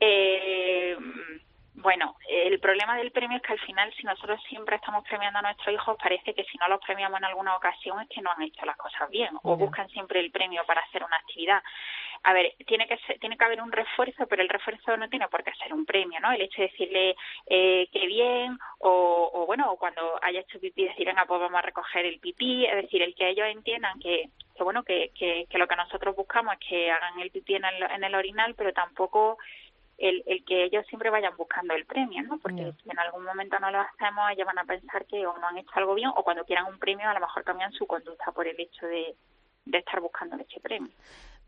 Eh, bueno, el problema del premio es que al final, si nosotros siempre estamos premiando a nuestros hijos, parece que si no los premiamos en alguna ocasión es que no han hecho las cosas bien o buscan siempre el premio para hacer una actividad. A ver, tiene que tiene que haber un refuerzo, pero el refuerzo no tiene por qué ser un premio, ¿no? El hecho de decirle eh, que bien o, o, bueno, o cuando haya hecho pipí decir, venga, pues vamos a recoger el pipí, es decir, el que ellos entiendan que, que bueno, que, que, que lo que nosotros buscamos es que hagan el pipí en el, en el orinal, pero tampoco el, el que ellos siempre vayan buscando el premio, ¿no? Porque si en algún momento no lo hacemos, ellos van a pensar que o no han hecho algo bien o cuando quieran un premio a lo mejor cambian su conducta por el hecho de, de estar buscando ese premio.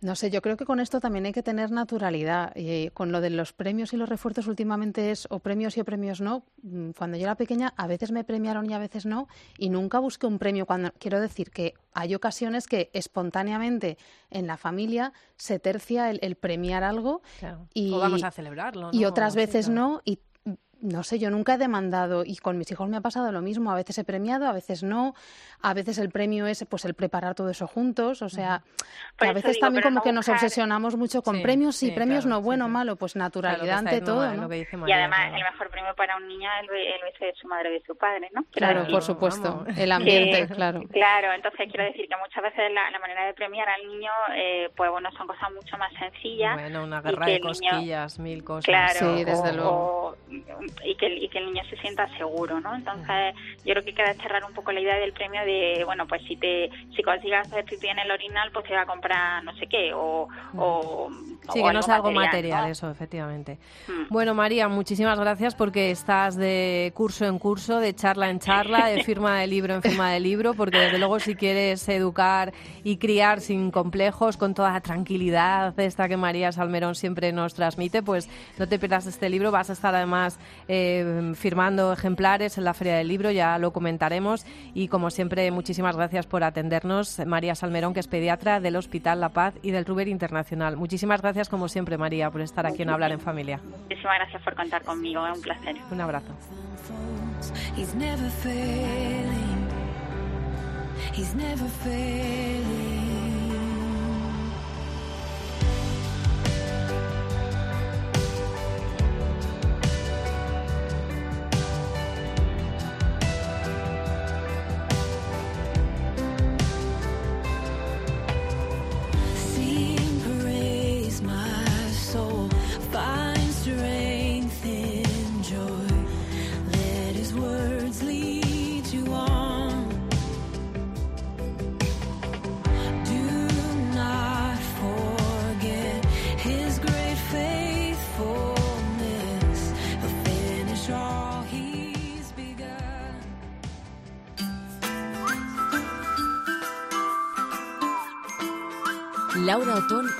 No sé, yo creo que con esto también hay que tener naturalidad. Y con lo de los premios y los refuerzos últimamente es o premios y o premios no. Mm, cuando yo era pequeña a veces me premiaron y a veces no y nunca busqué un premio. Cuando quiero decir que hay ocasiones que espontáneamente en la familia se tercia el, premiar algo y o vamos a celebrarlo. Y otras veces no y no sé, yo nunca he demandado y con mis hijos me ha pasado lo mismo. A veces he premiado, a veces no. A veces el premio es pues el preparar todo eso juntos. O sea, que a veces también como que nos obsesionamos mucho con premios y premios no bueno o malo, pues naturalidad ante todo. ¿no? y además el mejor premio para un niño es el, beso de su madre o de su padre, ¿no? Claro, por supuesto. El ambiente, claro. Claro, entonces quiero decir que muchas veces la, manera de premiar al niño, eh, pues bueno, son cosas mucho más sencillas. Bueno, una guerra de cosquillas, mil cosas. Claro, sí, desde luego y que, y que el niño se sienta seguro, ¿no? Entonces, yo creo que queda cerrar un poco la idea del premio de, bueno, pues si te si consigas hacer pipí en el orinal, pues te va a comprar no sé qué, o... o sí, que no sea algo material, eso, efectivamente. Mm. Bueno, María, muchísimas gracias porque estás de curso en curso, de charla en charla, de firma de libro en firma de libro, porque desde luego si quieres educar y criar sin complejos, con toda la tranquilidad esta que María Salmerón siempre nos transmite, pues no te pierdas este libro, vas a estar además eh, firmando ejemplares en la Feria del Libro, ya lo comentaremos. Y como siempre, muchísimas gracias por atendernos, María Salmerón, que es pediatra del Hospital La Paz y del Ruber Internacional. Muchísimas gracias, como siempre, María, por estar aquí en Hablar en Familia. Muchísimas gracias por contar conmigo, es un placer. Un abrazo.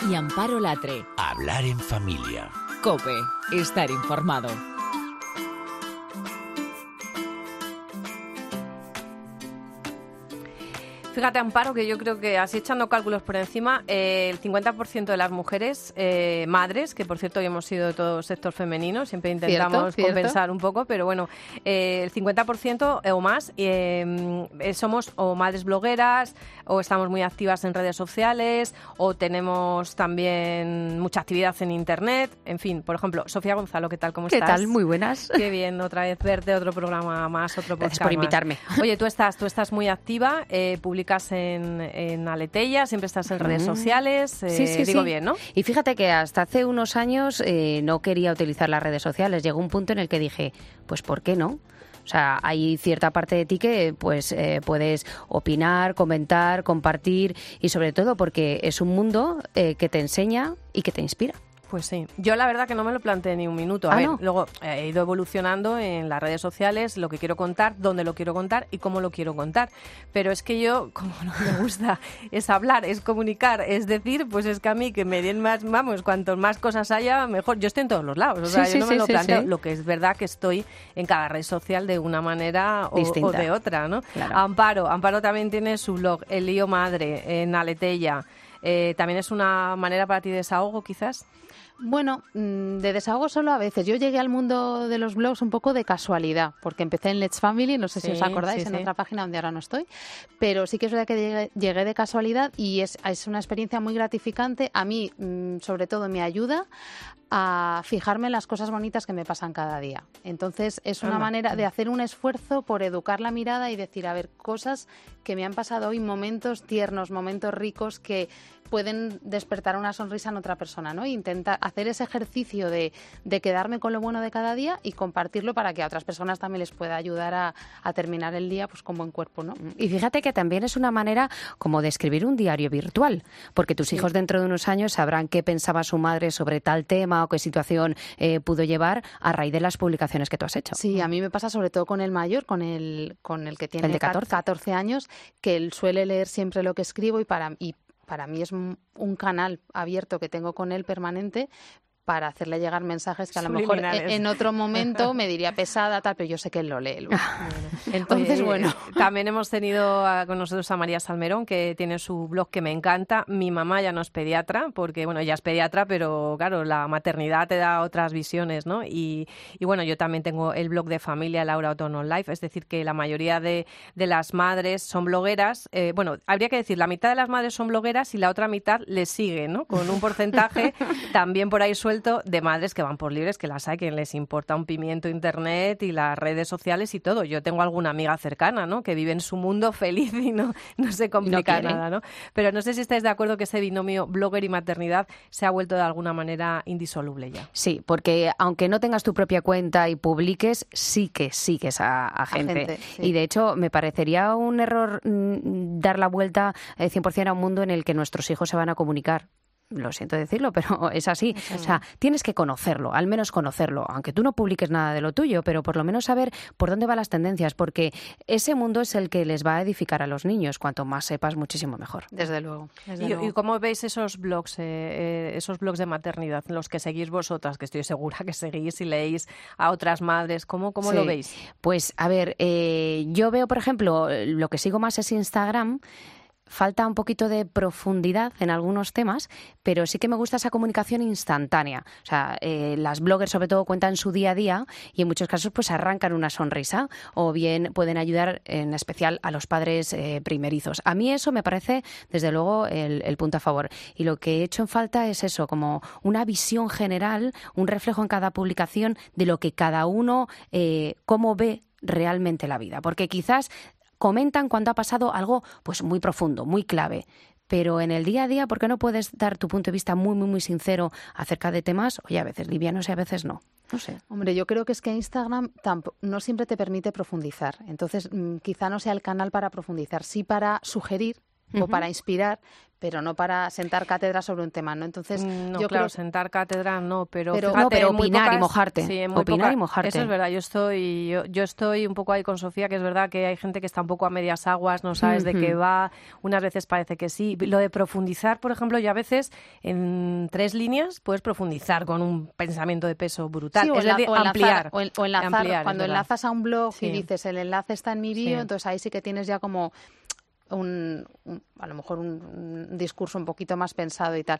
Y Amparo Latre. Hablar en familia. Cope, estar informado. Fíjate, Amparo, que yo creo que así echando cálculos por encima, eh, el 50% de las mujeres eh, madres, que por cierto hoy hemos sido de todo sector femenino, siempre intentamos compensar un poco, pero bueno, eh, el 50% o más somos o madres blogueras, o estamos muy activas en redes sociales, o tenemos también mucha actividad en Internet, en fin, por ejemplo, Sofía Gonzalo, ¿qué tal? ¿Cómo estás? ¿Qué tal? Muy buenas. Qué bien, otra vez verte, otro programa más, otro podcast Gracias por invitarme. Oye, tú estás, tú estás muy activa, publicas en, en siempre estás en redes sociales. Eh, sí, sí, digo bien, ¿no? Y fíjate que hasta hace unos años eh, no quería utilizar las redes sociales. Llegó un punto en el que dije, pues ¿por qué no? O sea, hay cierta parte de ti que pues eh, puedes opinar, comentar, compartir y sobre todo porque es un mundo que te enseña y que te inspira. Pues sí, yo la verdad que no me lo planteé ni un minuto. A Ah, ver, ¿no? luego eh, he ido evolucionando en las redes sociales, lo que quiero contar, dónde lo quiero contar y cómo lo quiero contar. Pero es que yo, como no me gusta es hablar, es comunicar, es decir, pues es que a mí que me den más, vamos, cuanto más cosas haya, mejor. Yo estoy en todos los lados, o sea, sí, yo no me sí, lo planteo. Lo que es verdad que estoy en cada red social de una manera o de otra, ¿no? Claro. Amparo, Amparo también tiene su blog, El Lío Madre, en Aletella. Eh, ¿También es una manera para ti de desahogo, quizás? Bueno, mm, de desahogo solo a veces. Yo llegué al mundo de los blogs un poco de casualidad, porque empecé en Let's Family, no sé si os acordáis, sí, en sí. otra página donde ahora no estoy, pero sí que es verdad que llegué, llegué de casualidad y es, es una experiencia muy gratificante. A mí, mm, sobre todo, me ayuda a fijarme en las cosas bonitas que me pasan cada día. Entonces, es una Anda. manera de hacer un esfuerzo por educar la mirada y decir, a ver, cosas que me han pasado hoy, momentos tiernos, momentos ricos que pueden despertar una sonrisa en otra persona, ¿no? Intentar hacer ese ejercicio de, de quedarme con lo bueno de cada día y compartirlo para que a otras personas también les pueda ayudar a, a terminar el día pues con buen cuerpo, ¿no? Y fíjate que también es una manera como de escribir un diario virtual, porque tus hijos dentro de unos años sabrán qué pensaba su madre sobre tal tema o qué situación eh, pudo llevar a raíz de las publicaciones que tú has hecho. Sí, a mí me pasa sobre todo con el mayor, con el, con el que tiene El de ca- 14. 14 años, que él suele leer siempre lo que escribo y para, y para mí es un canal abierto que tengo con él permanente para hacerle llegar mensajes que a lo mejor en, otro momento me diría pesada, tal, pero yo sé que él lo lee. luego. Entonces, Oye, bueno. También hemos tenido a- con nosotros a María Salmerón, que tiene su blog que me encanta. Mi mamá ya no es pediatra, porque, bueno, ella es pediatra, pero claro, la maternidad te da otras visiones, ¿no? Y, y bueno, yo también tengo el blog de familia Laura O'Donnell Life, es decir, que la mayoría de, de las madres son blogueras. Eh, bueno, habría que decir, la mitad de las madres son blogueras y la otra mitad les sigue, ¿no? Con un porcentaje también por ahí suelto de madres que van por libres, que las hay, que les importa un pimiento internet y las redes sociales y todo. Yo tengo alguna amiga cercana, ¿no? Que vive en su mundo feliz y no, no se complica nada, ¿no? Pero no sé si estáis de acuerdo que ese binomio blogger y maternidad se ha vuelto de alguna manera indisoluble ya. Sí, porque aunque no tengas tu propia cuenta y publiques, sí que sigues a, a gente. gente, sí. Y de hecho, me parecería un error mm, dar la vuelta eh, 100% a un mundo en el que nuestros hijos se van a comunicar. Lo siento decirlo, pero es así. O sea, tienes que conocerlo, al menos conocerlo, aunque tú no publiques nada de lo tuyo, pero por lo menos saber por dónde van las tendencias, porque ese mundo es el que les va a edificar a los niños. Cuanto más sepas, muchísimo mejor. Desde luego. desde ¿Y, luego. y cómo veis esos blogs, eh, eh, esos blogs de maternidad, los que seguís vosotras, que estoy segura que seguís y leéis a otras madres? ¿Cómo, cómo lo veis? Pues a ver, eh, yo veo, por ejemplo, lo que sigo más es Instagram. Falta un poquito de profundidad en algunos temas, pero sí que me gusta esa comunicación instantánea. O sea, eh, las bloggers sobre todo cuentan su día a día y en muchos casos pues arrancan una sonrisa o bien pueden ayudar en especial a los padres eh, primerizos. A mí eso me parece desde luego el, punto a favor. Y lo que he hecho en falta es eso, como una visión general, un reflejo en cada publicación de lo que cada uno, eh, cómo ve realmente la vida. Porque quizás comentan cuando ha pasado algo pues muy profundo, muy clave. Pero en el día a día, ¿por qué no puedes dar tu punto de vista muy, muy, muy sincero acerca de temas, oye, a veces livianos y a veces no? No sé. Hombre, yo creo que es que Instagram no siempre te permite profundizar. Entonces, mm, quizá no sea el canal para profundizar, sí para sugerir o para inspirar, pero no para sentar cátedra sobre un tema, ¿no? Entonces, Mm, No, yo claro, creo sentar cátedra no, pero, Pero- fíjate, No, pero en muy opinar y mojarte. Sí, Opinar poca- y mojarte. Eso es verdad, yo estoy, yo, yo estoy un poco ahí con Sofía, que es verdad que hay gente que está un poco a medias aguas, no sabes de qué va, unas veces parece que sí. Lo de profundizar, por ejemplo, yo a veces en tres líneas puedes profundizar con un pensamiento de peso brutal. Sí, o es enla- decir, o ampliar. o en- o enlazar, ampliar, cuando enlazas a un blog Sí. y dices el enlace está en mi bio, entonces ahí sí que tienes ya como un, un- a lo mejor un, un discurso un poquito más pensado y tal.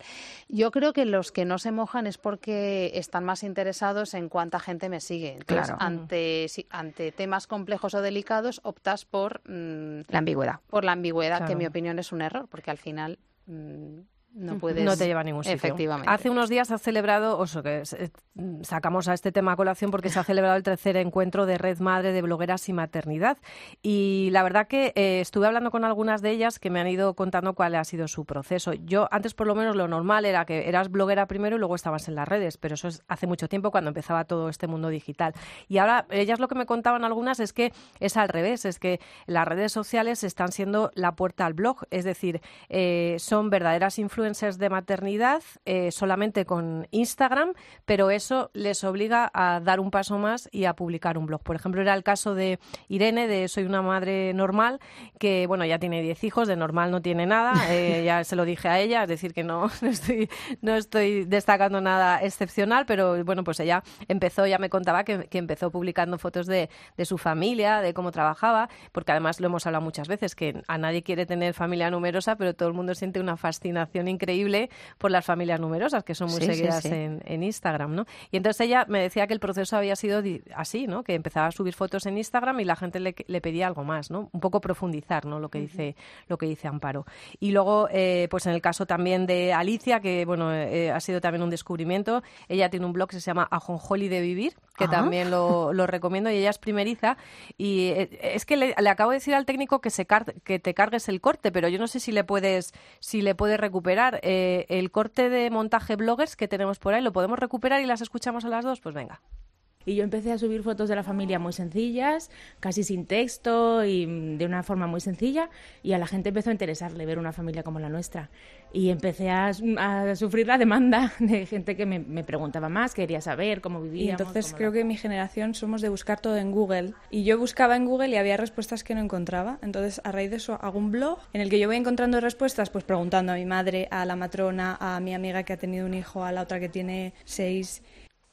Yo creo que los que no se mojan es porque están más interesados en cuánta gente me sigue. Entonces, Claro. ante, si- ante temas complejos o delicados optas por, mm, La ambigüedad. por la ambigüedad, que en mi opinión es un error, porque al final mm, no puedes... No te lleva a ningún sitio. Efectivamente. Hace unos días se ha celebrado, o sea, que sacamos a este tema a colación porque se ha celebrado el tercer encuentro de Red Madre de Blogueras y Maternidad. Y la verdad que eh, estuve hablando con algunas de ellas que me han ido contando cuál ha sido su proceso. Yo antes por lo menos lo normal era que eras bloguera primero y luego estabas en las redes, pero eso es hace mucho tiempo cuando empezaba todo este mundo digital. Y ahora ellas lo que me contaban algunas es que es al revés, es que las redes sociales están siendo la puerta al blog, es decir, eh, son verdaderas influencias influencers de maternidad eh, solamente con Instagram, pero eso les obliga a dar un paso más y a publicar un blog. Por ejemplo, era el caso de Irene, de Soy una madre normal, que bueno, ya tiene 10 hijos, de normal no tiene nada, eh, ya se lo dije a ella, es decir, que no, no, estoy, no estoy destacando nada excepcional, pero bueno, pues ella empezó, ya me contaba que, que empezó publicando fotos de, de su familia, de cómo trabajaba, porque además lo hemos hablado muchas veces, que a nadie quiere tener familia numerosa, pero todo el mundo siente una fascinación increíble por las familias numerosas, que son muy Sí, seguidas sí. En, en Instagram, ¿no? Y entonces ella me decía que el proceso había sido así, ¿no? Que empezaba a subir fotos en Instagram y la gente le, le pedía algo más, ¿no? Un poco profundizar, ¿no? Lo que dice, lo que dice Amparo. Y luego, eh, pues en el caso también de Alicia, que bueno, eh, ha sido también un descubrimiento, ella tiene un blog que se llama Ajonjoli de Vivir, que también lo, lo recomiendo, y ella es primeriza. Y eh, es que le, le acabo de decir al técnico que, se car- que te cargues el corte, pero yo no sé si le puedes, si le puedes recuperar. Eh, el corte de montaje bloggers que tenemos por ahí, ¿lo podemos recuperar y las escuchamos a las dos? Pues venga. Y yo empecé a subir fotos de la familia muy sencillas, casi sin texto y de una forma muy sencilla, y a la gente empezó a interesarle ver una familia como la nuestra. Y empecé a, a sufrir la demanda de gente que me, me preguntaba más, quería saber cómo Y vivíamos. entonces creo que mi generación somos de buscar todo en Google. Y yo buscaba en Google y había respuestas que no encontraba. Entonces, a raíz de eso, hago un blog en el que yo voy encontrando respuestas, pues preguntando a mi madre, a la matrona, a mi amiga que ha tenido un hijo, a la otra que tiene seis.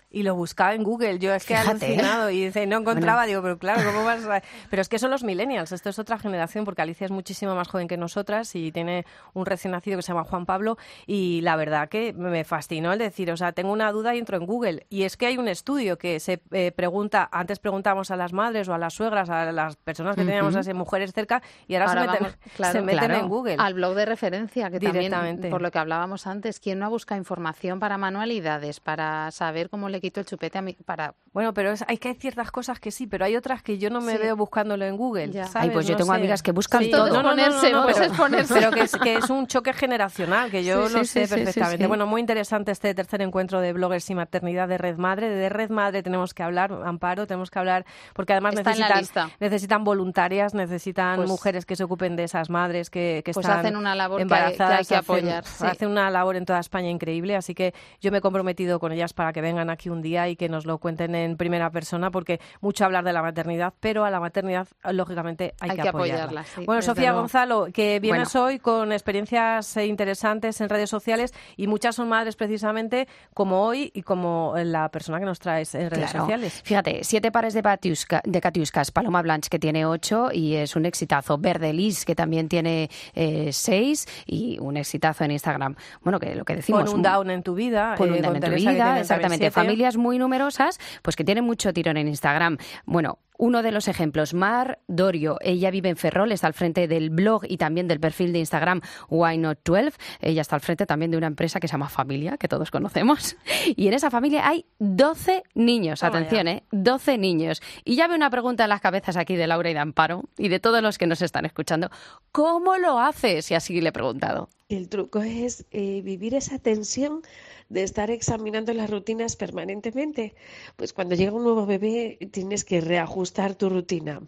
Y lo buscaba en Google, yo es que he ¿eh? alucinado y dice, no encontraba, Bueno. digo, pero claro, ¿cómo vas a...? Pero es que son los millennials, esto es otra generación, porque Alicia es muchísimo más joven que nosotras y tiene un recién nacido que se llama Juan Pablo y la verdad que me fascinó el decir, o sea, tengo una duda y entro en Google. Y es que hay un estudio que se eh, pregunta, antes preguntábamos a las madres o a las suegras, a las personas que teníamos Ujú. así, mujeres cerca, y ahora, Ahora se meten, vamos, claro, se meten claro, en Google. Al blog de referencia, que también, Directamente. por lo que hablábamos antes, ¿quién no ha buscado información para manualidades, para saber cómo le quito el chupete a mi... para Bueno, pero es, hay que hay ciertas cosas que sí, pero hay otras que yo no me Sí. veo buscándolo en Google. Ya. ¿sabes? Ay, pues yo No tengo sé. amigas que buscan Sí, todo. No, no, no, no, pero, es ponerse. pero que, es, que es un choque generacional, que yo Sí, lo sí, sé sí, sí, sí, perfectamente. sí. Bueno, muy interesante este tercer encuentro de bloggers y maternidad de Red Madre. De Red Madre tenemos que hablar, Amparo, tenemos que hablar, porque además Está en la necesitan, lista. necesitan voluntarias, necesitan Pues- mujeres que se ocupen de esas madres que, que Pues están hacen una labor que hay- que embarazadas. hay que hacen- apoyar, sí. Hacen una labor en toda España increíble, así que yo me he comprometido con ellas para que vengan aquí un día y que nos lo cuenten en primera persona, porque mucho hablar de la maternidad, pero a la maternidad, lógicamente, hay, Hay que apoyarla, sí, bueno, Sofía luego. Gonzalo, que vienes Bueno. hoy con experiencias interesantes en redes sociales y muchas son madres precisamente como hoy y como la persona que nos traes en redes Claro. sociales. Fíjate, siete pares de, patiusca- de catiuscas. Paloma Blanche, que tiene ocho y es un exitazo. Verde Lis, que también tiene eh, seis y un exitazo en Instagram. Bueno, que lo que decimos. Con un down en tu vida. Con eh, un down en tu vida, exactamente. siete. Familias muy numerosas, pues que tienen mucho tirón en Instagram. Bueno, uno de los ejemplos, Mar Dorio, ella vive en Ferrol, está al frente del blog y también del perfil de Instagram Why Not 12. Ella está al frente también de una empresa que se llama Familia, que todos conocemos. Y en esa familia hay 12 niños, atención. ¿eh? 12 niños. Y ya veo una pregunta en las cabezas aquí de Laura y de Amparo y de todos los que nos están escuchando. ¿Cómo lo haces? Y así le he preguntado. El truco es eh, vivir esa tensión de estar examinando las rutinas permanentemente. Pues cuando llega un nuevo bebé tienes que reajustar tu rutina.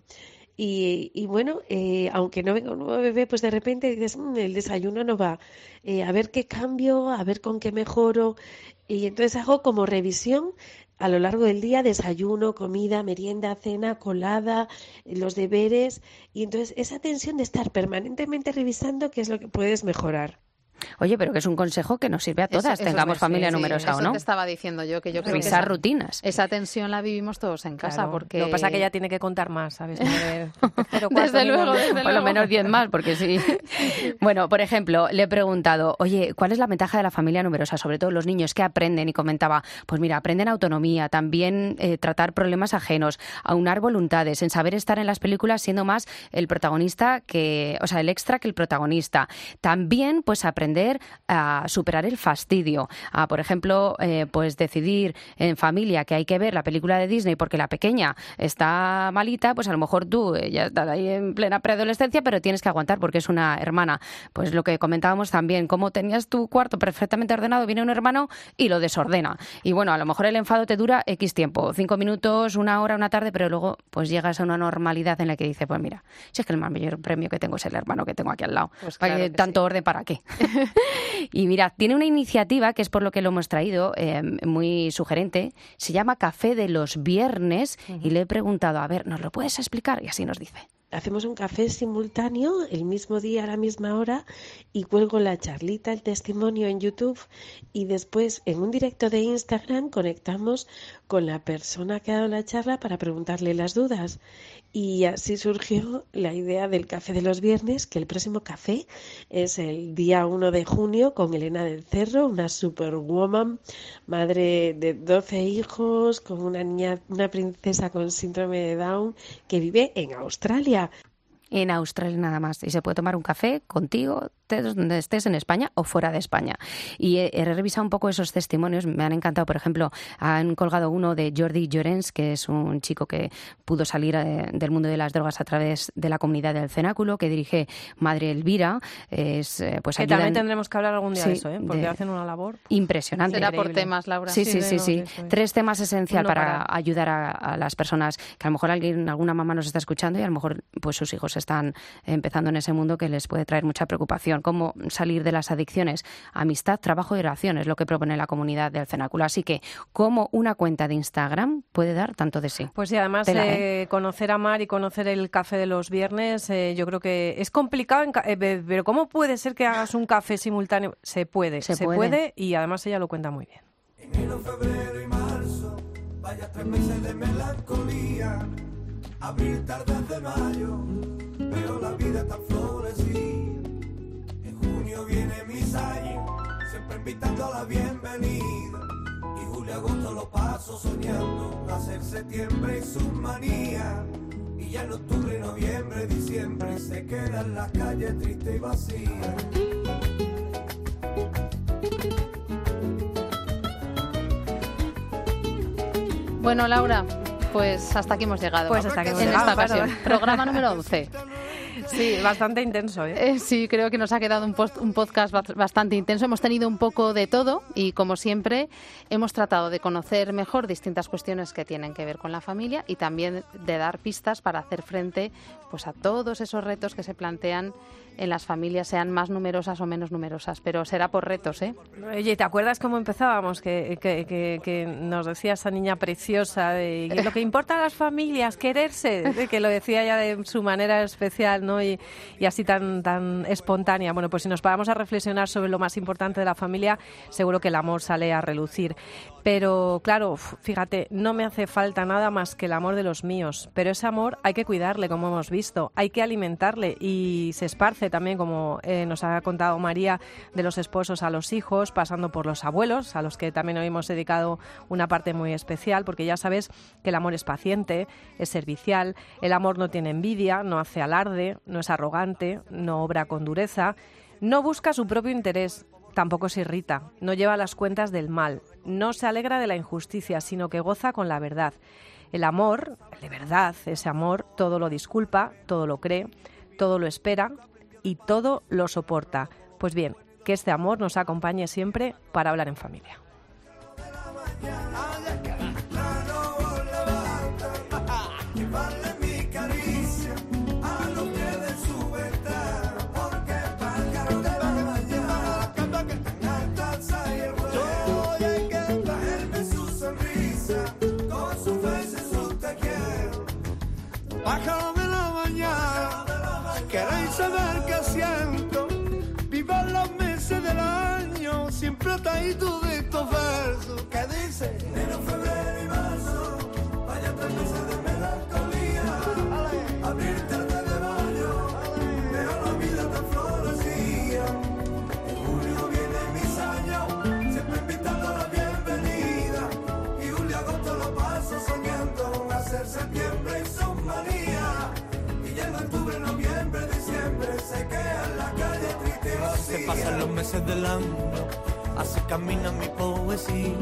Y, y bueno, eh, aunque no venga un nuevo bebé, pues de repente dices, "Mm, el desayuno no va. Eh, a ver qué cambio, a ver con qué mejoro. Y entonces hago como revisión a lo largo del día, desayuno, comida, merienda, cena, colada, los deberes. Y entonces esa tensión de estar permanentemente revisando qué es lo que puedes mejorar. Oye, pero que es un consejo que nos sirve a todas, eso tengamos familia sí, numerosa eso o no. te estaba diciendo yo, que yo creo que Revisar esa- rutinas. Esa tensión la vivimos todos en casa, Claro. porque... Lo que pasa es que ella tiene que contar más, ¿sabes? A ver, pero Desde luego, desde Por lo menos 10 más, porque sí. Bueno, por ejemplo, le he preguntado, oye, ¿cuál es la ventaja de la familia numerosa? Sobre todo los niños que aprenden, y comentaba, pues mira, aprenden autonomía, también eh, tratar problemas ajenos, aunar voluntades, en saber estar en las películas siendo más el protagonista que, o sea, el extra que el protagonista. También, pues aprender a superar el fastidio, a, por ejemplo, eh, pues decidir en familia que hay que ver la película de Disney porque la pequeña está malita, pues a lo mejor tú eh, ya estás ahí en plena preadolescencia, pero tienes que aguantar porque es una hermana. Pues lo que comentábamos también, cómo tenías tu cuarto perfectamente ordenado, viene un hermano y lo desordena. Y bueno, a lo mejor el enfado te dura X tiempo, cinco minutos, una hora, una tarde, pero luego pues llegas a una normalidad en la que dices, pues mira, si es que el mayor premio que tengo es el hermano que tengo aquí al lado. Pues ¿Para claro que tanto orden para qué? y mira, tiene una iniciativa que es por lo que lo hemos traído, eh, muy sugerente. Se llama Café de los Viernes y le he preguntado, a ver, ¿nos lo puedes explicar? Y así nos dice. Hacemos un café simultáneo el mismo día a la misma hora y cuelgo la charlita, el testimonio en YouTube y después en un directo de Instagram conectamos con la persona que ha dado la charla para preguntarle las dudas. Y así surgió la idea del café de los viernes, que el próximo café es el día 1 de junio con Elena del Cerro, una superwoman, madre de 12 hijos, con una niña, una princesa con síndrome de Down que vive en Australia mira, en Australia nada más. Y se puede tomar un café contigo, donde estés en España o fuera de España. Y he, he revisado un poco esos testimonios. Me han encantado, por ejemplo, han colgado uno de Jordi Llorens, que es un chico que pudo salir eh, del mundo de las drogas a través de la comunidad del cenáculo, que dirige Madre Elvira. Es, eh, pues que ayuda también en- tendremos que hablar algún día Sí, de eso, ¿eh? porque de- hacen una labor. Impresionante. Será por temas, Laura. Sí, sí, sí, sí. es. Tres temas esenciales No para parar. ayudar a, a las personas que a lo mejor alguien, alguna mamá nos está escuchando y a lo mejor pues sus hijos están empezando en ese mundo que les puede traer mucha preocupación. Cómo salir de las adicciones, amistad, trabajo y oración es lo que propone la comunidad del cenáculo. Así que cómo una cuenta de Instagram puede dar tanto de sí. Pues sí, además Tela, eh, conocer a Mar y conocer el café de los viernes, eh, yo creo que es complicado, en ca- eh, be- pero ¿cómo puede ser que hagas un café simultáneo? Se puede, Se se, puede. puede. y además ella lo cuenta muy bien. Enero, febrero y marzo, vaya tres meses de melancolía. Abril, tardes de mayo, veo la vida tan florecida. En junio viene mis años, siempre invitando a la bienvenida. Y julio, agosto lo paso soñando, hacer septiembre y su manía. Y ya en octubre, noviembre, diciembre, se quedan las calles tristes y vacías. Bueno, Laura, pues hasta aquí hemos llegado. Pues hasta aquí hemos en llegado, esta ocasión. Programa número 11. Sí, bastante intenso, ¿eh? Eh, sí, creo que nos ha quedado un, post- un podcast ba- bastante intenso. Hemos tenido un poco de todo y, como siempre, hemos tratado de conocer mejor distintas cuestiones que tienen que ver con la familia y también de dar pistas para hacer frente pues, a todos esos retos que se plantean en las familias, sean más numerosas o menos numerosas. Pero será por retos, ¿eh? Oye, ¿te acuerdas cómo empezábamos? Que, que- que- que nos decía esa niña preciosa de lo que importa a las familias, quererse, que lo decía ya de su manera especial, ¿no? Y, así tan, tan espontánea. Bueno, pues si nos paramos a reflexionar sobre lo más importante de la familia, seguro que el amor sale a relucir. Pero claro, fíjate, no me hace falta nada más que el amor de los míos. Pero ese amor hay que cuidarle, como hemos visto, hay que alimentarle y se esparce también, como eh, nos ha contado María, de los esposos a los hijos, pasando por los abuelos, a los que también hoy hemos dedicado una parte muy especial, porque ya sabes que el amor es paciente, es servicial, el amor no tiene envidia, no hace alarde, no es arrogante, no obra con dureza, no busca su propio interés, tampoco se irrita, no lleva las cuentas del mal, no se alegra de la injusticia, sino que goza con la verdad. El amor, de verdad, ese amor, todo lo disculpa, todo lo cree, todo lo espera y todo lo soporta. Pues bien, que este amor nos acompañe siempre para hablar en familia. Pasan los meses del año, así camina mi poesía.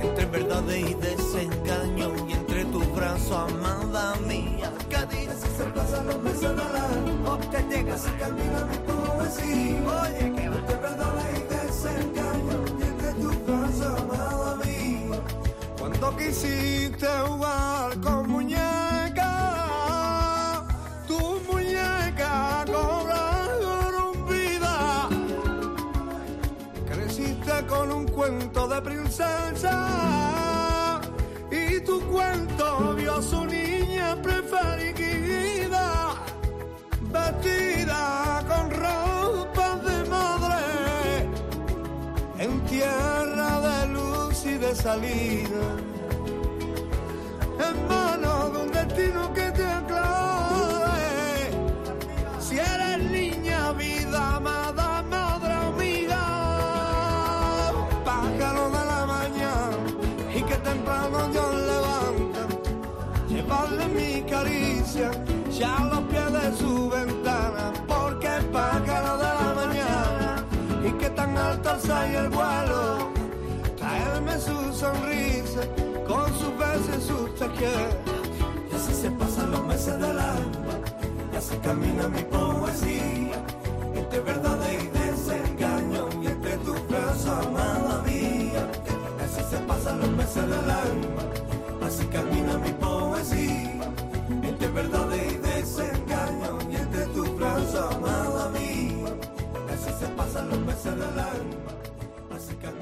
Entre verdades y desengaño y entre tus brazos, amada mía. ¿Qué dices? Se pasan los meses del año, que llega, así camina mi poesía. Oye, que entre verdades y desengaño y entre tus brazos, amada mía. Cuando quisiste jugar princesa. Y tu cuento vio a su niña preferida vestida con ropa de madre en tierra de luz y de salida en manos de un destino que te mi caricia, ya los pies de su ventana, porque es pájaro de la mañana, y que tan alto alza y el vuelo, traerme su sonrisa, con sus besos y sus te y así se pasan los meses del alma, y así camina mi poesía, entre verdad y desengaño, y entre tus brazos, amada mía, y así se pasan los meses del alma, así camina mi poesía. pasará así que